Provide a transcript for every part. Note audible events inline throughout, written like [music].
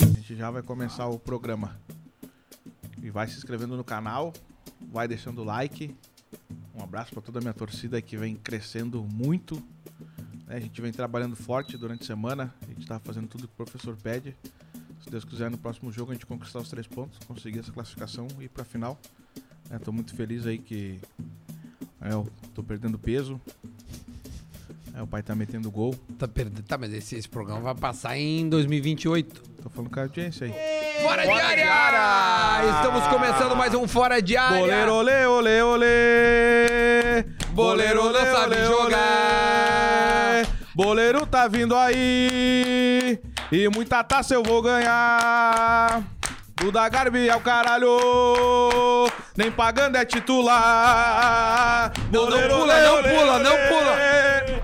A gente já vai começar o programa. E vai se inscrevendo no canal, vai deixando o like. Um abraço para toda a minha torcida que vem crescendo muito. né? A gente vem trabalhando forte durante a semana. A gente tá fazendo tudo que o professor pede. Se Deus quiser, no próximo jogo a gente conquistar os três pontos, conseguir essa classificação e ir pra final. É, tô muito feliz aí que é, eu tô perdendo peso. É, o pai tá metendo gol. Tá, perdendo. tá mas esse, esse programa vai passar em 2028. Tô falando com a audiência aí. Fora, de área! Estamos começando mais um Fora de área. Boleiro, olê, olê, olê. Boleiro não sabe jogar. Boleiro tá vindo aí. E muita taça eu vou ganhar. Duda Garbi é o caralho. Nem pagando é titular. Não, não pula, não pula, não pula.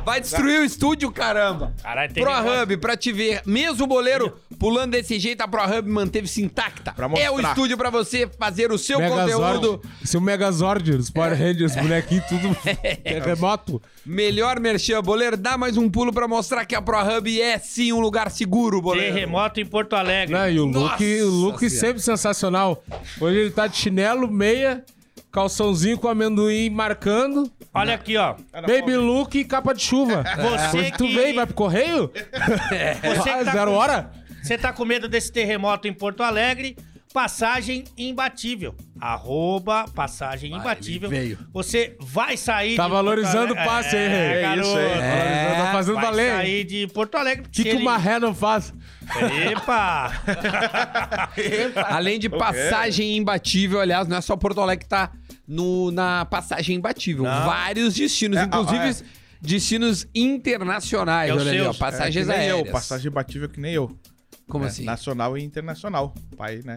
Vai destruir o estúdio, caramba. Caralho, tem ProHub, pra te ver, mesmo o boleiro pulando desse jeito, a ProHub manteve-se intacta. Pra mostrar. É o estúdio pra você fazer o seu conteúdo. Seu Megazord, os Power Rangers, bonequinho, tudo [laughs] é remoto. Melhor merchan, boleiro, dá mais um pulo pra mostrar que a ProHub é sim um lugar seguro, boleiro. Terremoto em Porto Alegre. Não, e o Nossa look, o look Senhora. sempre sensacional. Hoje ele tá de chinelo, meia, calçãozinho com amendoim marcando, Olha aqui, ó. baby look e capa de chuva. [laughs] Você Hoje tu que- vem, vai pro correio? [laughs] Você Ah, que tá zero com- hora? Você tá com medo desse terremoto em Porto Alegre? Passagem imbatível. Arroba passagem imbatível. veio. Você vai sair Tá de valorizando Porto o passe, hein, é, Rei? É garoto. isso aí. Valorizando, tá fazendo Vai valer. sair de Porto Alegre. O que, que ele- uma ré não faz? Epa! [laughs] Além de passagem imbatível, aliás, não é só Porto Alegre que tá no, na passagem imbatível. Não. Vários destinos, É, inclusive ah, destinos internacionais. É olha ali, ó, seus. passagens É aéreas. eu, passagem batível que nem eu. Como É, assim? Nacional e internacional. Pai, né?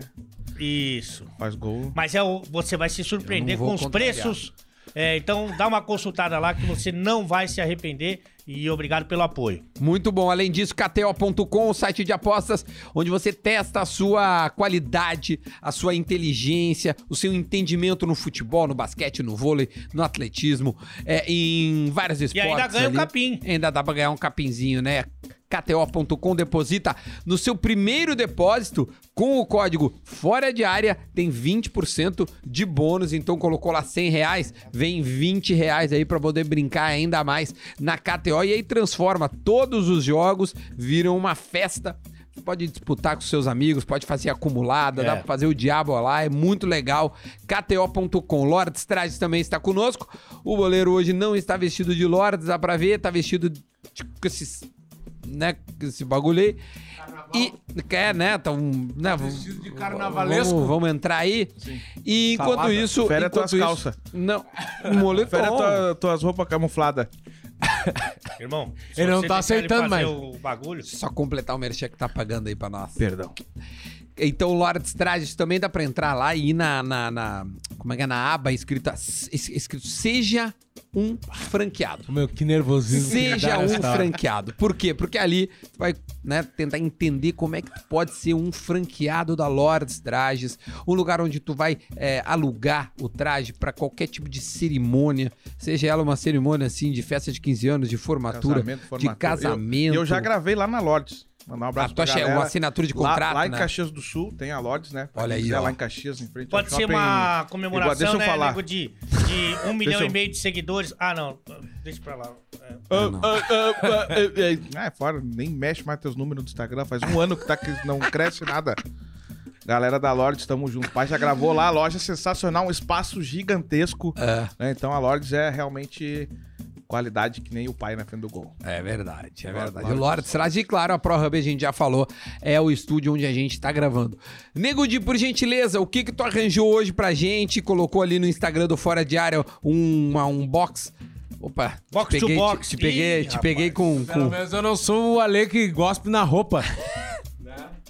Isso. Faz gol. Mas é o, você vai se surpreender com os contrariar. preços. É, então dá uma consultada lá que você não vai se arrepender. E obrigado pelo apoio. Muito bom. Além disso, KTO.com, o site de apostas, onde você testa a sua qualidade, a sua inteligência, o seu entendimento no futebol, no basquete, no vôlei, no atletismo, é, em vários E esportes. ainda ganha o ali. capim. Ainda dá pra ganhar um capinzinho, né? KTO.com deposita no seu primeiro depósito com o código fora de área tem 20% de bônus. Então colocou lá 100 reais, vem 20 reais aí pra poder brincar ainda mais na KTO e aí transforma todos os jogos, viram uma festa. Você pode disputar com seus amigos, pode fazer acumulada, É. dá pra fazer o diabo lá, é muito legal. KTO.com. Lordes Trajes também está conosco. O goleiro hoje não está vestido de Lordes, dá pra ver, tá vestido de, com esses, né, com esse bagulho aí. E, é, né, tão, né, vestido de vamos- carnavalesco. Vamos, vamos entrar aí. E enquanto Salada. isso... Fere enquanto tuas isso- calças. Não, [laughs] moletom. Fere tua, tuas roupas camufladas. [laughs] Irmão, Ele não tá aceitando mais. o bagulho. Só completar o merchan que tá pagando aí pra nós. Perdão. Então, Lordes Trajes também dá pra entrar lá e ir na, na, na- Como é que é? Na aba escrita, es- escrito Seja um franqueado. Meu, que nervosismo. que Seja dá um hora. franqueado. Por quê? Porque ali tu vai né, tentar entender como é que tu pode ser um franqueado da Lordes Trajes, um lugar onde tu vai é, alugar o traje pra qualquer tipo de cerimônia, seja ela uma cerimônia assim de festa de 15 anos, de formatura, Casamento, de formatura. casamento. Eu, eu já gravei lá na Lordes. Mandar um abraço Ah, tu acha pra é galera. uma assinatura de Lá- contrato, lá, em né? Caxias do Sul tem a Lordes, né? Pra Olha aí, ó. lá em Caxias, em frente Pode ao ser shopping- uma Igual- comemoração, deixa eu né, falar. nego, de, de um [laughs] milhão eu- e meio de seguidores. Ah, não. Deixa pra lá. É. Ah, ah, ah, ah, ah, ah, é fora, nem mexe mais teus números do Instagram. Faz um ano que tá que não cresce nada. Galera da Lordes, tamo junto. O pai já gravou lá, loja sensacional, um espaço gigantesco. É. né? Então a Lordes é realmente qualidade que nem o pai na frente do gol. É verdade, é verdade. O Lordes traz, e claro, a ProHub a gente já falou, é o estúdio onde a gente tá gravando. Nego Di, por gentileza, o que que tu arranjou hoje pra gente? Colocou ali no Instagram do Fora de Área um, uma- um box. Opa, Box te to peguei, box. Te, te peguei, Ih, te peguei com, Pelo com... menos eu não sou o Ale que gospe na roupa. [laughs]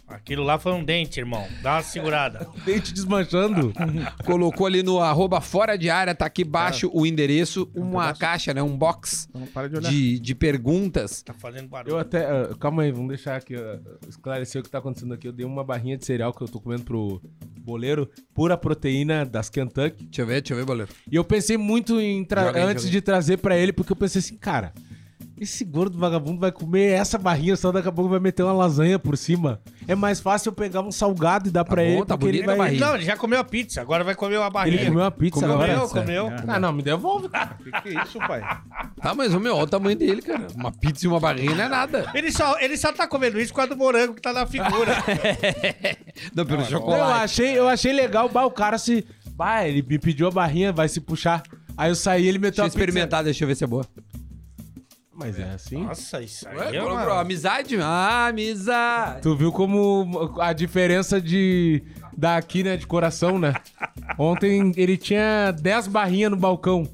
Aquilo lá foi um dente, irmão. Dá uma segurada. [laughs] Dente desmanchando. [laughs] Colocou ali no arroba fora de área, tá aqui embaixo o endereço, uma caixa, né? Um box Não para de olhar. de, de perguntas. Tá fazendo Eu barulho. até. ah, calma aí, vamos deixar aqui. ah, esclarecer o que tá acontecendo aqui. Eu dei uma barrinha de cereal que eu tô comendo pro boleiro, pura proteína das Kentucky. Deixa eu ver, deixa eu ver, boleiro. E eu pensei muito em tra- Joga aí, antes joga aí. de trazer pra ele, porque eu pensei assim, cara, esse gordo vagabundo vai comer essa barrinha, só daqui a pouco vai meter uma lasanha por cima. É mais fácil eu pegar um salgado e dar pra bom, ele, tá porque ele a vai... barriga. Não, ele já comeu a pizza, agora vai comer uma barrinha. Ele comeu uma pizza Comeu agora. Comeu, comeu. Ah, não, me devolve, cara. [laughs] Que que é isso, pai? Tá, mas o meu, olha o tamanho dele, cara. Uma pizza e uma barrinha não é nada. Ele só, ele só tá comendo isso por causa do morango que tá na figura. [laughs] Não, pelo Eu chocolate. achei, eu achei legal, bah, o cara se... Bah, ele me pediu a barrinha, vai se puxar. Aí eu saí, ele Deixa meteu eu a pizza. experimentar, deixa eu ver se é boa. Mas é assim. Nossa, isso aí Ué, é colocou, uma... amizade? Ah, amizade. Tu viu como a diferença de daqui, né, de coração, né? [laughs] Ontem ele tinha 10 barrinhas no balcão.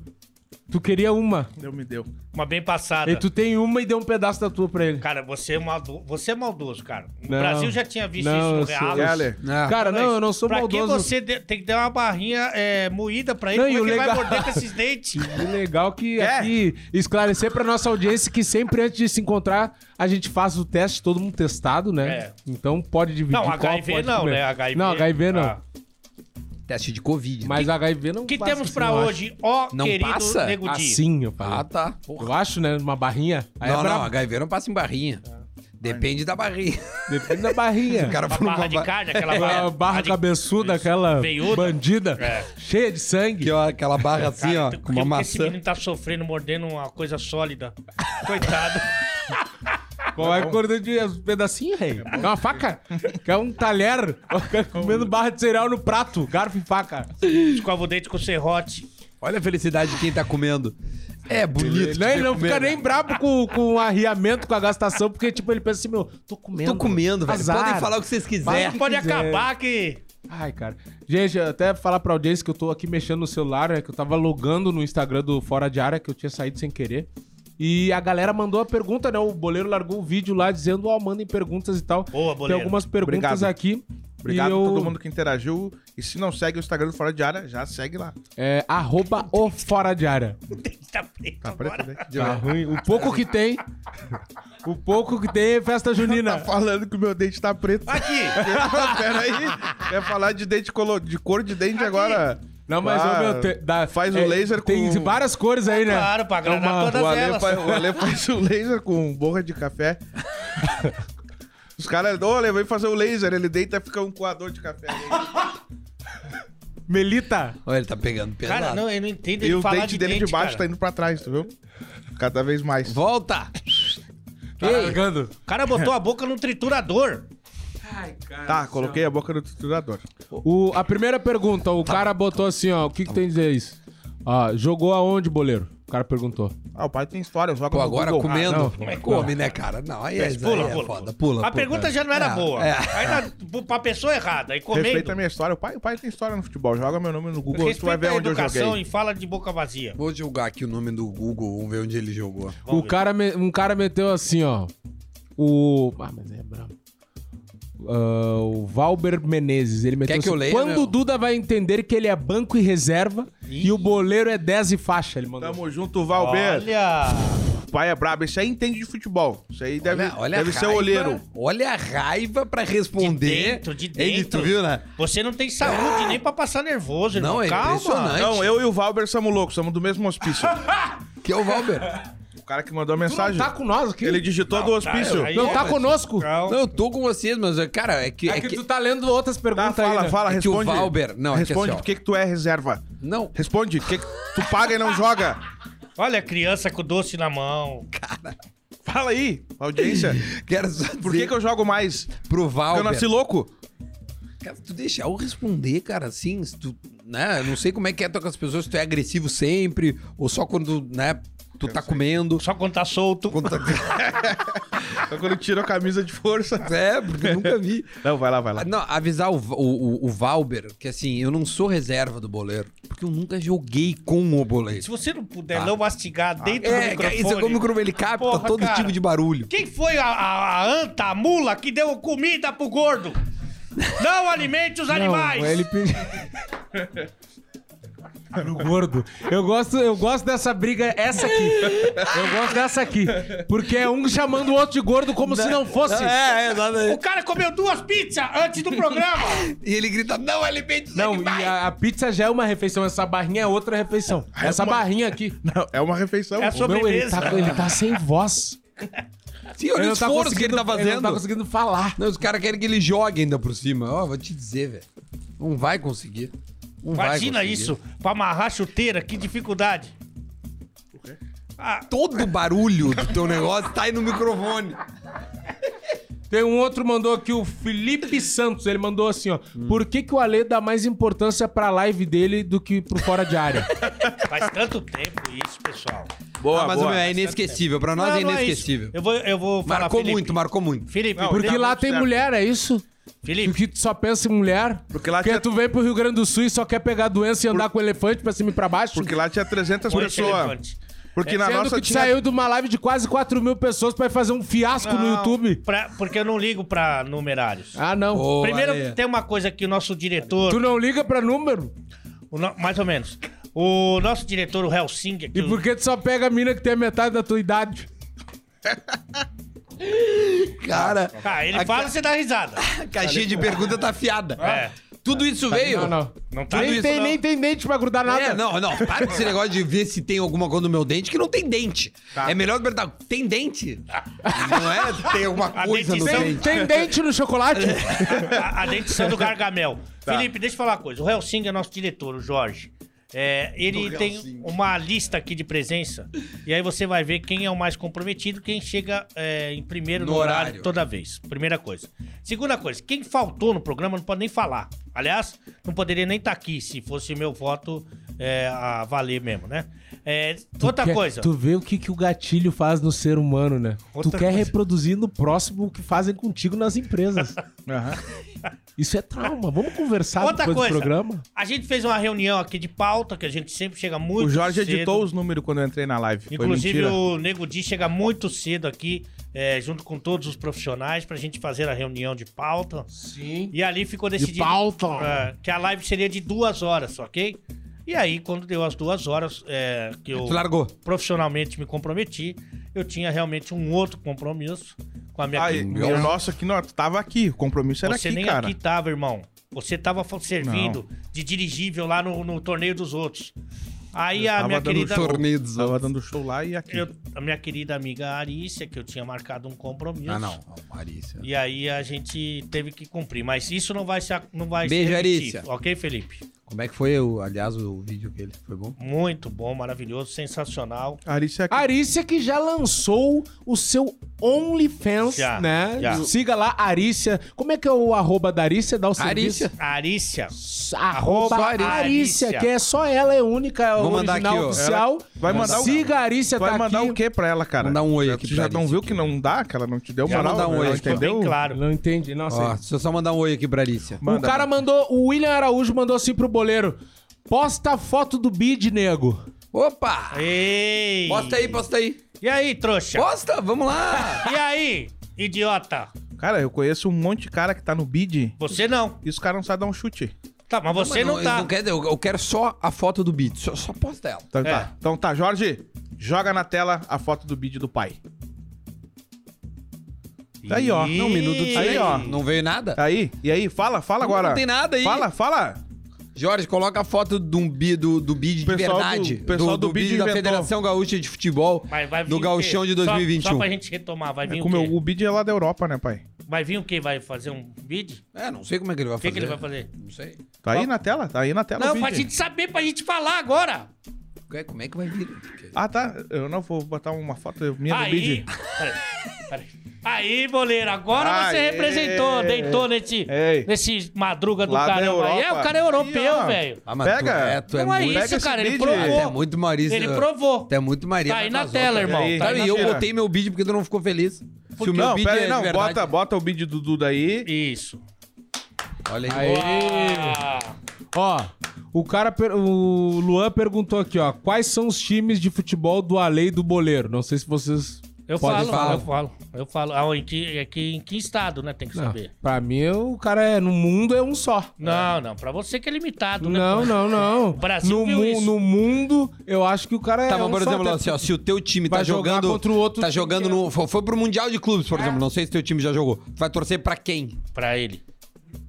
Tu queria uma. Deu, me deu. uma bem passada. E tu tem uma e deu um pedaço da tua pra ele. Cara, você é, maldo... você é maldoso, cara. O Não. Brasil já tinha visto Não, isso no real. Cara, não, eu não sou pra maldoso. que você de- tem que dar uma barrinha é, moída pra ele? Não, Como e é vai morder com esses dentes? [laughs] O legal que É. aqui esclarecer pra nossa audiência que sempre antes de se encontrar, a gente faz o teste, todo mundo testado, né? É. Então pode dividir. Não, qual HIV pode não, comer. né? HIV, Não, HIV não. Ah. Teste de Covid. Mas HIV não O que passa temos assim, pra hoje, ó Não querido passa? Nego Di? Assim, eu falo. Ah, tá. Eu acho, né? Uma barrinha. Aí não, é não, brabo. HIV não passa em barrinha. Depende da barrinha. Depende da barrinha. [laughs] O cara Uma barra de ba- carne, aquela [laughs] barra, barra de- cabeçuda, aquela Veiuda. bandida, É. cheia de sangue. Que, ó, aquela barra assim, Cara, ó, que- com uma que Esse maçã. menino tá sofrendo, mordendo uma coisa sólida. Coitado. [laughs] Vai acordando de uns pedacinhos, rei. É uma faca? Quer um talher? Quer [laughs] comendo barra de cereal no prato, garfo e faca. Escova o dente com serrote. Olha a felicidade de quem tá comendo. É bonito. Não, de ele não fica nem brabo com, com o arriamento, com a gastação, porque, tipo, ele pensa assim, meu, tô comendo. Tô comendo, velho. Azar. Podem falar o que vocês quiserem. pode quiser. acabar que... Ai, cara. Gente, até falar pra audiência que eu tô aqui mexendo no celular, né? Que eu tava logando no Instagram do Fora de Área, que eu tinha saído sem querer. E a galera mandou a pergunta, né? O boleiro largou o vídeo lá dizendo, ó, mandem perguntas e tal. Boa, Tem boleiro. algumas perguntas Obrigado. aqui. Obrigado e a eu- todo mundo que interagiu. E se não segue o Instagram do Fora de Área, já segue lá. É arroba o Fora de Área. [laughs] Tá preto Tá preto, agora. né? Tá ruim. O pouco que tem. O pouco que tem é festa junina. [laughs] Tá falando que o meu dente tá preto. Aqui. [laughs] Pera aí. Quer falar de dente colo... de cor de dente agora? Não, mas Ah, o meu. te- dá- faz o é, laser Tem com- várias cores aí, né? Claro, pra agradar É uma- todas O Ale, elas. faz, o Ale faz o laser com borra de café. [laughs] Os caras, ô, Ale, vem fazer o laser. Ele deita e fica um coador de café. [laughs] Melita. Olha, ele tá pegando pesado. Cara, não, eu não entendo E ele o falar dente de dele dente, de baixo cara. tá indo pra trás, tu viu? Cada vez mais. Volta! Tá largando. O cara botou a boca no triturador. Tá, coloquei a boca no triturador. O, a primeira pergunta, o cara botou assim, ó. O que, que tem a dizer isso? Ó, jogou aonde, boleiro? O cara perguntou. Ah, o pai tem história, joga Pô, no agora Google. comendo. Ah, não. Come, né, cara? Não, aí é, Mas pula, aí é pula, foda. pula. Pula, A pula. pergunta já não era É, boa. é. Aí na, pra pessoa errada. Aí comendo. Respeita a minha história. O pai, o pai tem história no futebol. Joga meu nome no Google, tu vai Respeita ver a onde eu joguei. e fala de boca vazia. Vou jogar aqui o nome do Google, vamos ver onde ele jogou. Vamos o ver. cara me- um cara meteu assim, ó. O. Ah, mas é brabo. Ah, o Valber Menezes, ele meteu Quer que eu assim, leia, Quando meu? o Duda vai entender que ele é banco e reserva e o boleiro é 10 e faixa, ele mandou. Tamo junto, Valber. Olha. O pai é brabo. Esse aí entende de futebol. Isso aí deve, Olha, olha deve ser raiva, olheiro. Olha a raiva pra responder. De dentro, de Ele, dentro. tu viu, né? Você não tem saúde nem pra passar nervoso, irmão. Não, é Calma. impressionante. Não, eu e o Valber somos loucos, somos do mesmo hospício. [laughs] Que é o Valber. O cara que mandou a Tu não mensagem, tá com nós aqui? ele digitou do hospício. aí- Não tá mas- conosco? Calma. Não, eu tô com vocês, mas, cara, é que. É É que, que, tu tá lendo outras Tá, perguntas fala, aí, né? fala, É que o responde. Valber- não, é que responde assim, por que, que tu é reserva. Não, Responde, por que, que tu paga e não joga? Olha criança com o doce na mão. Fala aí, audiência. [laughs] quero só dizer Por que, que eu jogo mais? pro Porque Valber. eu nasci louco? Cara, tu deixar eu responder, cara, assim, tu, né? Eu não sei como é que é tu com as pessoas, se tu é agressivo sempre, ou só quando, né? Tu tá comendo. Só quando tá solto. Quando tá- [laughs] Só quando tira a camisa de força. É, porque eu nunca vi. Não, vai lá, vai lá. Ah, Não, avisar o, o, o, o Valber que assim, eu não sou reserva do boleiro. Porque eu nunca joguei com o boleiro. Se você não puder não mastigar dentro do É, microfone... isso é como o microfone, ele capta Porra, todo cara. tipo de barulho. Quem foi a, a, a anta, a mula, que deu comida pro gordo? Não alimente os animais! Não, ele pediu. [laughs] Pro gordo. Eu gosto, eu gosto dessa briga, essa aqui. Eu gosto dessa aqui. Porque é um chamando o outro de gordo como se não fosse. É, é, nada. O cara comeu duas pizzas antes do programa! E ele grita, não alimente os Não, animais. e a, a pizza já é uma refeição, essa barrinha é outra refeição. Essa uma- barrinha aqui. Não, é uma refeição. É a O meu, ele sobremesa. tá, ele tá sem voz. Sim, olha Ele o não tá esforço que ele tá conseguindo- Ele não fazendo. tá conseguindo falar. Não, os caras querem que ele jogue ainda por cima. Ó, vou te dizer, velho. Não vai conseguir. Não Imagina isso, pra amarrar chuteira, que dificuldade. Ah, Todo o barulho do teu negócio tá aí no microfone. Tem um outro mandou aqui, o Felipe Santos. Ele mandou assim, ó. Por que, que o Ale dá mais importância pra live dele do que pro fora de área? [laughs] faz tanto tempo isso, pessoal. Boa, ah, mas boa. meu, é inesquecível. Pra nós Não, é não isso. inesquecível. Eu vou, eu vou falar, marcou Felipe. muito, marcou muito. Felipe, Não, Porque lá tem certo. mulher, é isso? Felipe, Porque tu só pensa em mulher? Porque lá Porque tinha- tu vem pro Rio Grande do Sul e só quer pegar doença e andar com elefante pra cima e pra baixo? Porque lá tinha 300 põe esse pessoas. Porque na Sendo nossa que tu tinha... saiu de uma live de quase 4 mil pessoas pra fazer um fiasco no Não, YouTube. pra- porque eu não ligo pra numerários. Ah, não. Primeiro, Ale. tem uma coisa que o nosso diretor, Tu não liga pra número? o no- mais ou menos, o nosso diretor, o Helsinki, aqui, E por que tu só pega a mina que tem a metade da tua idade? [laughs] Cara, Ah, ele a fala ca- e você dá risada. [laughs] a caixinha de pergunta tá afiada. É. Tudo isso veio. Não, não. Não tá nem, nisso, tem, não. nem tem dente pra grudar nada. É, não, não. Para com esse negócio de ver se tem alguma coisa no meu dente, que não tem dente. É melhor perguntar, tem dente? Não é tem alguma A coisa no dente. tem dente no chocolate? [laughs] a, a dentição do Gargamel. Felipe, deixa eu falar uma coisa. O Helsing é nosso diretor, o Jorge. É, ele tem uma lista aqui de presença. E aí você vai ver quem é o mais comprometido, quem chega é, em primeiro no, No horário. horário. toda vez. Primeira coisa. Segunda coisa, quem faltou no programa não pode nem falar. Aliás, não poderia nem estar aqui se fosse meu voto é, a valer mesmo, né? É, outra quer- coisa. Tu vê o que, que o gatilho faz no ser humano, né? Outra tu quer coisa. reproduzir no próximo o que fazem contigo nas empresas. [laughs] Aham. Isso é trauma. Vamos conversar Outra depois coisa. do programa? A gente fez uma reunião aqui de pauta, que a gente sempre chega muito O Jorge cedo. editou os números quando eu entrei na live. Inclusive, o Nego Di chega muito cedo aqui, é, junto com todos os profissionais, pra gente fazer a reunião de pauta. Sim. E ali ficou De decidido pauta. é, que a live seria de duas horas, ok? E aí, quando deu as duas horas, é, que eu largou. profissionalmente me comprometi, eu tinha realmente um outro compromisso com a minha querida- o nosso aqui, não, tu tava aqui. O compromisso era Você aqui, nem cara. aqui tava, irmão. Você tava servindo de dirigível lá no, no torneio dos outros. Aí a Tava minha querida. show. Torneio dos Tava dando show lá e aqui. eu- a minha querida amiga Arícia, que eu tinha marcado um compromisso. Ah, não. Marícia. E aí a gente teve que cumprir. Mas isso não vai ser. Não vai Beijo, ser Arícia. repetitivo, Ok, Felipe? Como é que foi, o, aliás, o vídeo dele? Foi bom? Muito bom, maravilhoso, sensacional. Arícia aqui. Arícia que já lançou o seu OnlyFans, Já, né? já. Siga lá, Arícia. Como é que é o arroba da Arícia? Dá o serviço. Arícia. Arícia. Arroba Arroba Arícia, Arícia. que é só ela, é única, Vou mandar original, aqui, ó. oficial. Vai mandar o- Siga a Arícia, vai tá mandar aqui. o quê pra ela, cara? Mandar um oi Já- aqui Tu pra já não viu aqui. que não dá? Que ela não te deu Já moral? mandar um oi ela aqui. Ficou entendeu? bem claro. Não entendi, não sei. Ó, deixa eu só mandar um oi aqui pra Arícia. o Manda, cara mandou, o William Araújo mandou assim pro boleiro. Posta a foto do bid, nego. Opa! Ei! Posta aí, posta aí. E aí, trouxa? Posta, vamos lá. E aí, idiota? Cara, eu conheço um monte de cara que tá no bid Você não. e os caras não sabem dar um chute. Tá, mas você Mas não, tá. Não quer, eu, eu quero só a foto do beat. Só, só posta ela. Então É. tá. Então tá, Jorge, joga na tela a foto do bid do pai. Tá aí, ó. Não, um minuto de Aí, ó. Não veio nada? Aí, e aí? Fala, fala Não, agora. não tem nada aí. Fala, fala. Jorge, coloca a foto um bi, do, do bid de Pessoal do- verdade. pessoal do bid da. Federação Gaúcha de Futebol. Vai vir do o Gauchão de Só- 2021. Só, pra gente retomar, vai vir É o como quê? eu- o bid é lá da Europa, né, pai? Vai vir o quê? Vai fazer um bid? É, não sei como é que ele vai O que, fazer. que ele vai fazer? Não sei. Tá aí na tela? Tá aí na tela Não, o pra gente saber, pra gente falar agora. É, Como é que vai vir? Ah, tá. Eu não vou botar uma foto minha do Aí. bid. Peraí, peraí. Aí, boleiro, agora você Aê. representou, deitou nesse, Ei. nesse madruga do Lá caramba aí. É, o cara é europeu, velho. Ah, Pega. É, tu é Não é muito... Isso, cara. Ele provou. é muito Maurício. Ele provou. Tu é muito Maria. Tá aí na tela, irmão. aí, Tá Tá, aí e eu Mentira. botei meu vídeo porque tu não ficou feliz. Se o meu Não, pera é aí, não. Bota, bota o vídeo do Duda aí. Isso. Olha aí. Aê! Ó, o cara, o Luan perguntou aqui, ó, quais são os times de futebol do Ale e do Boleiro? Não sei se vocês eu podem falo, falar. eu falo. Eu falo. Ah, em que, é que, em que estado, né? Tem que Não, saber. pra mim, o cara é no mundo é um só. Não, não. Pra você que é limitado, né? Não, não, não. O [laughs] Brasil no, viu mu- isso. no mundo, eu acho que o cara é Tá, mas um por só. exemplo, Tá- assim, ó, se o teu time Vai tá jogar jogando. contra o outro Tá time jogando que é- no. Foi pro Mundial de Clubes, por exemplo. Não sei se teu time já jogou. Vai torcer pra quem? Pra ele.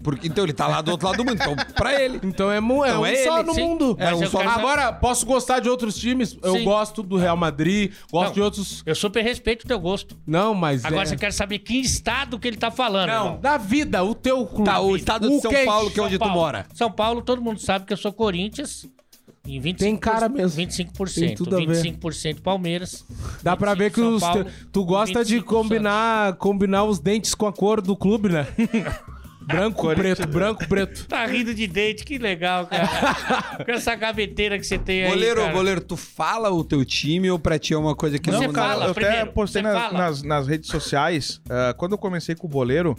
Porque, então ele tá lá do outro lado do mundo. Então, pra ele. Então é, mu- é Então um é só ele, no sim. mundo. É Mas um eu só quero no- Agora, posso gostar de outros times. Eu Sim. gosto do Real Madrid, gosto Não. de outros. Eu super respeito o teu gosto. Não, mas. Agora é... você quer saber que estado que ele tá falando, irmão. Da vida, o teu clube. Tá, o estado de São quente. Paulo, que é onde tu Paulo. mora. São Paulo, todo mundo sabe que eu sou Corinthians. Em 25%, Tem cara mesmo. 25%. Tem tudo a ver. 25% Palmeiras. Dá pra ver que 25 os São Paulo, te- tu gosta de 25 combinar, combinar os dentes com a cor do clube, né? [laughs] branco, preto, branco, preto. Tá rindo de dente, que legal, cara. [laughs] Com essa gaveteira que você tem aí. Goleiro, cara. goleiro, tu fala o teu time ou pra ti é uma coisa que Você não... fala. eu até primeiro, postei você nas, nas, redes sociais. ah, quando eu comecei com o boleiro,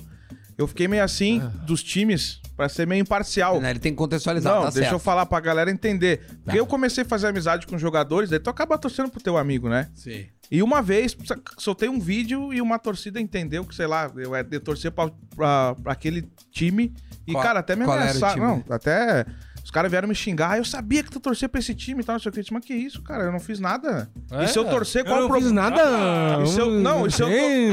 eu fiquei meio assim Ah. dos times pra ser meio imparcial. Né, Ele tem que contextualizar, Não, tá deixa certo. Tá. eu falar pra galera entender. Porque eu comecei a fazer amizade com jogadores, daí tu acaba torcendo pro teu amigo, né? Sim. E uma vez, soltei um vídeo e uma torcida entendeu que, sei lá, eu é de torcer pra, pra, pra aquele time. E, Qual- cara, até me qual era o ameaçaram. time? Não, até. Os caras vieram me xingar. "Ah, Eu sabia que tu torcia pra esse time e tal, não sei o que. Eu Mas que isso, cara? Eu não fiz nada. É? E se eu torcer, Eu qual o não problema? fiz nada. E se eu, não, e se eu,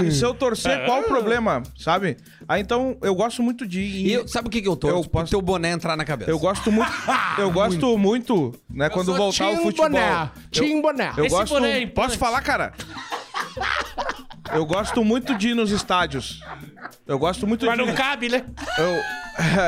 e se eu torcer, qual o problema? Sabe? Aí então, eu gosto muito de. E eu, sabe o que que eu torço? Eu posso- teu boné entrar na cabeça. Eu gosto muito. [laughs] Eu gosto muito, né? quando sou voltar o Tim futebol. Boné. Tim eu, Boné. eu Esse gosto. boné é posso falar, cara? Eu gosto muito de ir nos estádios. Eu gosto muito Mas de. não cabe, né? Eu,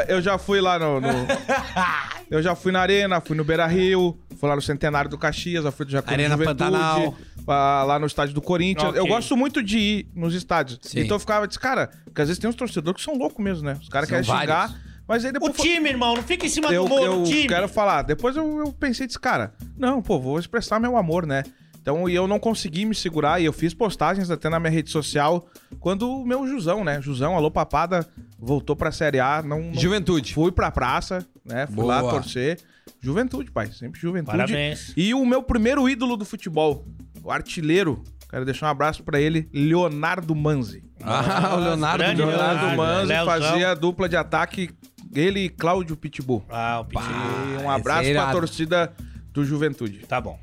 [laughs] eu já fui lá no, no- [laughs] Eu já fui na Arena, fui no Beira Rio, fui lá no Centenário do Caxias, já fui do Jacó Arena Pantanal. pra- lá no estádio do Corinthians. Ok. Eu gosto muito de ir nos estádios. Sim. Então eu ficava, disse, cara, porque às vezes tem uns torcedores que são loucos mesmo, né? Os caras São querem xingar, vários. mas aí O depois. time, irmão, não fica em cima eu, do muro, eu o time. quero falar. Depois eu, eu pensei, disse, cara, não, pô, vou expressar meu amor, né? Então, e eu não consegui me segurar e eu fiz postagens até na minha rede social quando o meu Jusão, né? Jusão, alô papada, voltou pra Série A, não, não Juventude. fui pra praça, né? Fui Boa. lá torcer. Juventude, pai, sempre juventude. Parabéns. E o meu primeiro ídolo do futebol, o artilheiro, quero deixar um abraço pra ele, Leonardo Manzi. Ah, o Leonardo. Leonardo Leonardo, Manzi Leozão. fazia dupla de ataque, ele e Cláudio Pitbull. Ah, o Pitbull. E um esse abraço é pra irado. torcida do Juventude. Tá bom.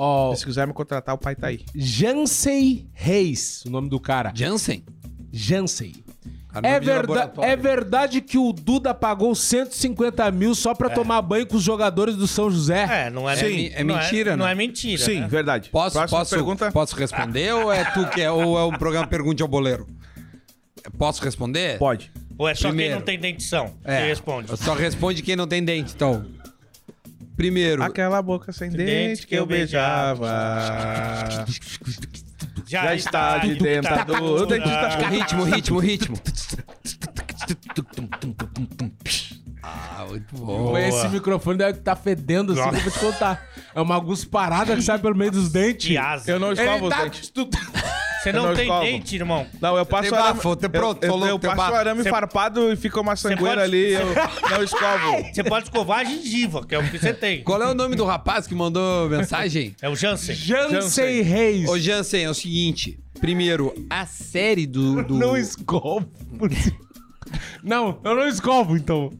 Ó, Se quiser me contratar, o pai tá aí. Jansei Reis, o nome do cara. Jansen. Jansei. Cara, É, verda é verdade que o Duda pagou 150 mil só pra tomar banho com os jogadores do São José? É, não é, Sim, é não mentira, Não né? é mentira. Sim, né? verdade. Posso, Próxima posso, pergunta. posso responder ou é tu que é, ou é um programa Pergunte ao Boleiro? Posso responder? Pode. Ou é só Primeiro. quem não tem dentição? É. Você responde. Só responde quem não tem dente, então. Primeiro, Aquela boca sem dente que eu beijava. Já está de. O dentista- ritmo, ritmo, ritmo. Ah, muito bom. Esse microfone deve estar fedendo assim, eu vou te contar. É uma gusparada que sai pelo meio dos dentes. De asa. Eu não escovo Ele os tá... dentes. Você Eu não, não tem escovo. dente, irmão? Não, eu passo Tem arame. bafo, tem pronto, eu, falou eu, eu tem passo bafo. arame Você- farpado e fica uma sangueira pode- ali. Eu não escovo. [laughs] Você pode escovar a gengiva, que é o que você tem. Qual é o nome do rapaz que mandou mensagem? É o Jansen. Jansei Reis. Ô, Jansen, é o seguinte. Primeiro, a série do... do... Não escovo. Não, eu não escovo, então.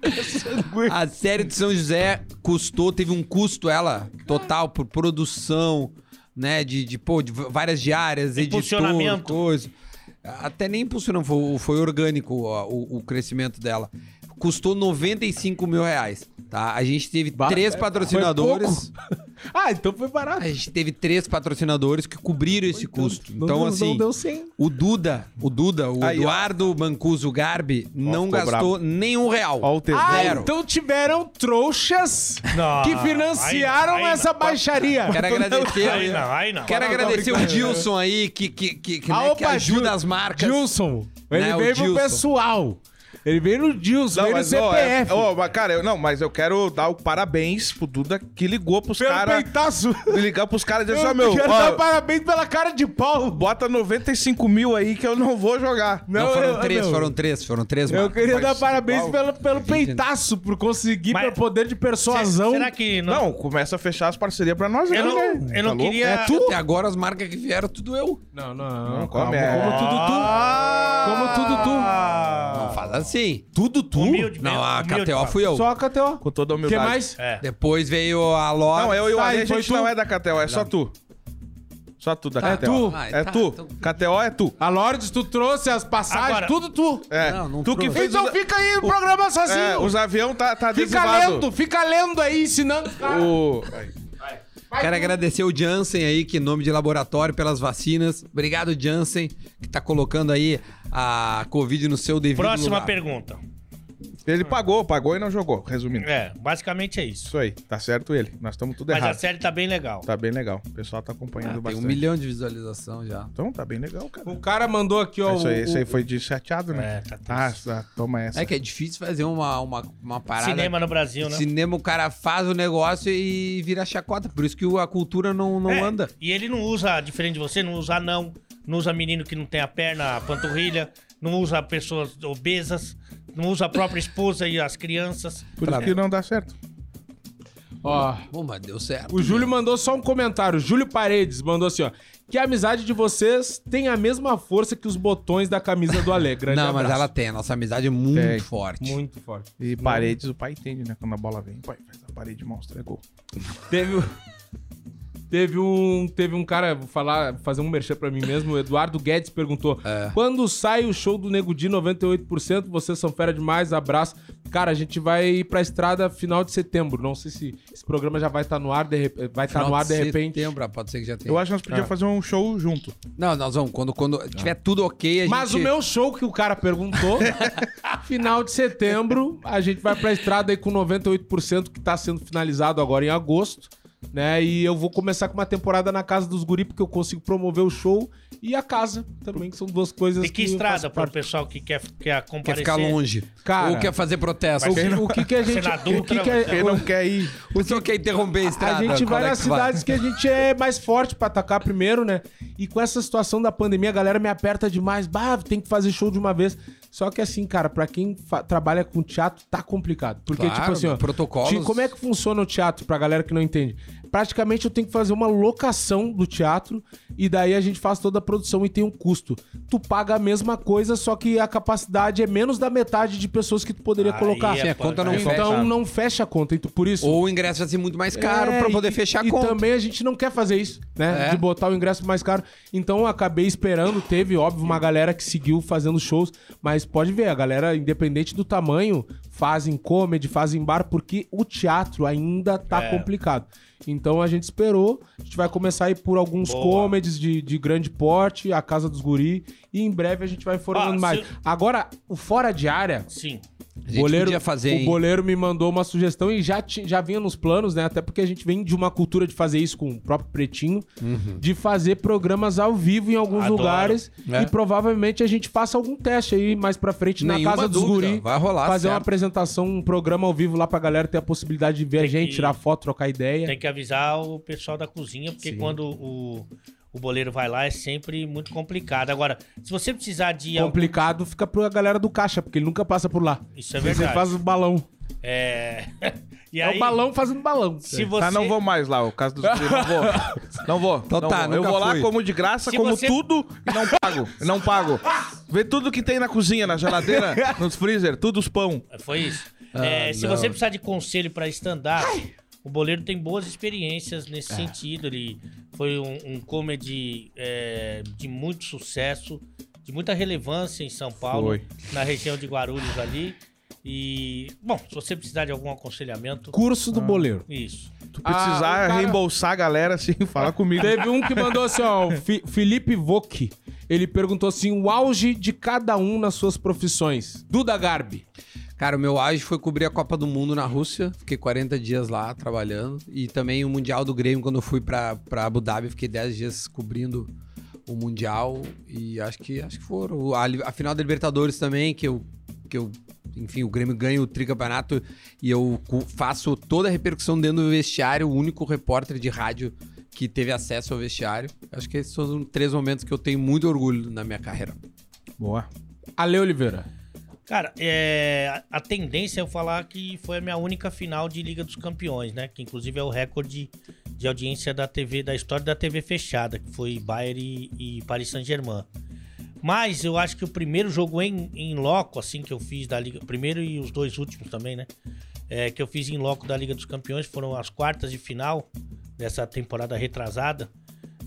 [laughs] A série de São José custou, teve um custo ela total por produção, né, de, de, pô, de várias diárias, editor, coisa. Até nem impulsionamento, foi, foi orgânico ó, o, o crescimento dela. Custou 95 mil reais, tá? A gente teve Ba- três é, patrocinadores. [laughs] Ah, então foi barato. A gente teve três patrocinadores que cobriram esse custo. Não Então, deu- assim, Não deu 100. o Duda, o Duda, o Aí, ó. Eduardo Mancuso Garbi, não gastou nenhum real. Ó o. Ah, Zero. então tiveram trouxas Não, que financiaram aí- aí essa não. baixaria. Quero agradecer. Aí não, aí não. Quero Não, agradecer o. Dilson aí, que, que, que, que, Ah, né, que ajuda Gil- as marcas. Dilson. Ele Né, o veio pro pessoal. Ele veio no Dilson, veio no ó, é- CPF. ó, mas, cara, eu, não, mas eu quero dar o parabéns pro Duda que ligou pros Pelo caras. peitaço. Ligar pros caras e dizer assim, ó, meu, quero ó, dar parabéns pela cara de pau. bota 95 mil aí que eu não vou jogar. Não, Não, foram eu- três, meu. foram três, foram três Eu queria Mas dar parabéns pelo, pelo peitaço, por conseguir, Mas- pelo poder de persuasão. Será que não? Não, começa a fechar as parcarias pra nós, Eu né, não, velho? eu não Tá louco? queria. É tu? Até agora as marcas que vieram, tudo eu. Não, não, Não, calma. é. Como tudo tu. Como tudo tu. Não faz assim. Tudo tu? Humilde, Não, a humilde, KTO fui eu. Só a KTO. Com toda a O que humildade. mais? É. Depois veio a Lore. Não, eu e o Tá, Ale, a gente tu? não é da KTO, é só tu. Só tu da Tá, KTO. tu? Ah, É tá, tu. então- KTO é tu. A Lourdes, tu trouxe as passagens, Agora- tudo tu. É. Não, não tu que fez Então os, fica aí no programa é, sozinho. os aviões tá, tá fica adesivado. lendo, fica lendo aí, ensinando caras. Quero agradecer o Jansen aí, que nome de laboratório pelas vacinas. Obrigado, Jansen, que tá colocando aí a Covid no seu devido Próxima lugar. pergunta. Ele pagou, pagou e não jogou, resumindo. É, basicamente é isso. Isso aí, tá certo ele. Nós estamos tudo Mas a errado. série tá bem legal. Tá bem legal. O pessoal tá acompanhando Ah, tem bastante. um milhão de visualização já. Então tá bem legal, cara. O cara mandou aqui, ó. Isso aí, o- isso aí foi de chateado, né? É, tá ah, triste. toma essa. É que é difícil fazer uma, uma, uma parada. Cinema no Brasil, né? Cinema, o cara faz o negócio e vira chacota. Por isso que a cultura não, não É, anda. E ele não usa, diferente de você, não usa anão, não usa menino que não tem a perna, a panturrilha, não usa pessoas obesas, não usa a própria esposa e as crianças. Por isso que não dá certo. Ó, Pô, mas deu certo. o Júlio mandou só um comentário. Júlio Paredes mandou assim, ó. Que a amizade de vocês tem a mesma força que os botões da camisa do Ale. Grande Não, mas abraço. ela tem. A nossa amizade é muito Tem. forte. Muito forte. E paredes, o pai entende, né? Quando a bola vem, pai, faz a parede monstra, é gol. Teve, o- teve um, teve um cara, vou falar, fazer um merchan pra mim mesmo, o Eduardo Guedes perguntou: É. Quando sai o show do Nego Di 98%, vocês são fera demais, abraço. Cara, a gente vai pra estrada final de setembro. Não sei se esse programa já vai estar no ar, de, vai estar Final no ar de repente. Setembro, pode ser que já tenha. Eu acho que nós podíamos Ah. fazer um show junto. Não, nós vamos. Quando, quando tiver tudo ok, a gente... Mas o meu show que o cara perguntou, [laughs] final de setembro, a gente vai pra estrada aí com 98% que tá sendo finalizado agora em agosto, né? E eu vou começar com uma temporada na casa dos guri porque eu consigo promover o show e a casa também, que são duas coisas E que faço estrada pro parte. pessoal que quer, quer Quer ficar longe. Cara, Ou quer fazer protesto. O que, o que que a gente... Na O que que a- Quem não quer ir. O pessoal quer interromper a estrada. A gente vai é nas que vai? cidades que a gente é mais forte pra atacar primeiro, né? E com essa situação da pandemia, a galera me aperta demais. Bah, tem que fazer show de uma vez. Só que assim, cara, pra quem trabalha com teatro, tá complicado. Porque, Claro, tipo assim, ó. protocolos. Como é que funciona o teatro, pra galera que não entende? Praticamente eu tenho que fazer uma locação do teatro e daí a gente faz toda a produção e tem um custo. Tu paga a mesma coisa, só que a capacidade é menos da metade de pessoas que tu poderia Aí colocar. é a conta não aí fecha. Então não fecha a conta. Então, por isso. Ou o ingresso vai ser muito mais caro É, pra poder e- fechar a e conta. também a gente não quer fazer isso, né? É. De botar o ingresso mais caro. Então eu acabei esperando. Teve, óbvio, uma galera que seguiu fazendo shows. Mas pode ver, a galera, independente do tamanho, fazem comedy, fazem bar, porque o teatro ainda tá É. complicado. Então a gente esperou. A gente vai começar a ir por alguns Boa. comedies de, de grande porte, a Casa dos Guri. E em breve a gente vai informando Ah, mais. se- Agora, o Fora de Área. Sim. A gente podia fazer, o hein? boleiro me mandou uma sugestão e já, já vinha nos planos, né? Até porque a gente vem de uma cultura de fazer isso com o próprio Pretinho, de fazer programas ao vivo em alguns Adoro. lugares É. e provavelmente a gente faça algum teste aí mais pra frente na Nenhuma casa dos dúvida, guri. vai rolar, Fazer uma certo. apresentação, um programa ao vivo lá pra galera ter a possibilidade de ver a Tem gente, que- tirar foto, trocar ideia. Tem que avisar o pessoal da cozinha, porque Sim. quando o, o boleiro vai lá é sempre muito complicado. Agora, se você precisar de algum- Complicado fica pra galera do caixa, porque ele nunca passa por lá. Isso é Você verdade. faz o balão. É. [laughs] E É aí, o balão fazendo balão. Se você... Tá, não vou mais lá, o caso dos não vou. [laughs] Não vou. Então não tá, vou. Eu vou lá, fui. como de graça, Se como você- tudo e não pago. Não pago. Vê tudo que tem na cozinha, na geladeira, [laughs] nos freezer, tudo os pão. Foi isso. Ah, É, se você precisar de conselho pra stand-up, o Boleiro tem boas experiências nesse sentido. Ele foi um, um comedy é, de muito sucesso, de muita relevância em São Paulo, Foi. na região de Guarulhos ali. E, bom, se você precisar de algum aconselhamento, Curso do boleiro. isso. Tu precisar Ah, cara- reembolsar a galera, assim, [laughs] fala comigo. Teve um que mandou assim, ó, o Fi- Felipe Voc. Ele perguntou assim: o auge de cada um nas suas profissões. Duda Garbi. Cara, o meu auge foi cobrir a Copa do Mundo na Rússia. Fiquei 40 dias lá trabalhando. E também o Mundial do Grêmio, quando eu fui pra, pra Abu Dhabi, fiquei 10 dias cobrindo o Mundial. E acho que acho que foram. A, a final da Libertadores também, que eu. Que eu enfim, o Grêmio ganha o tricampeonato e eu faço toda a repercussão dentro do vestiário, o único repórter de rádio que teve acesso ao vestiário. Acho que esses são os três momentos que eu tenho muito orgulho na minha carreira. Boa. Ale Oliveira. Cara, é, a- tendência é eu falar que foi a minha única final de Liga dos Campeões, né? Que inclusive é o recorde de audiência da TV, da história da TV fechada, que foi Bayern e, e Paris Saint-Germain. Mas eu acho que o primeiro jogo em, em loco, assim, que eu fiz da Liga. Primeiro e os dois últimos também, né? É, que eu fiz em loco da Liga dos Campeões foram as quartas de final dessa temporada retrasada.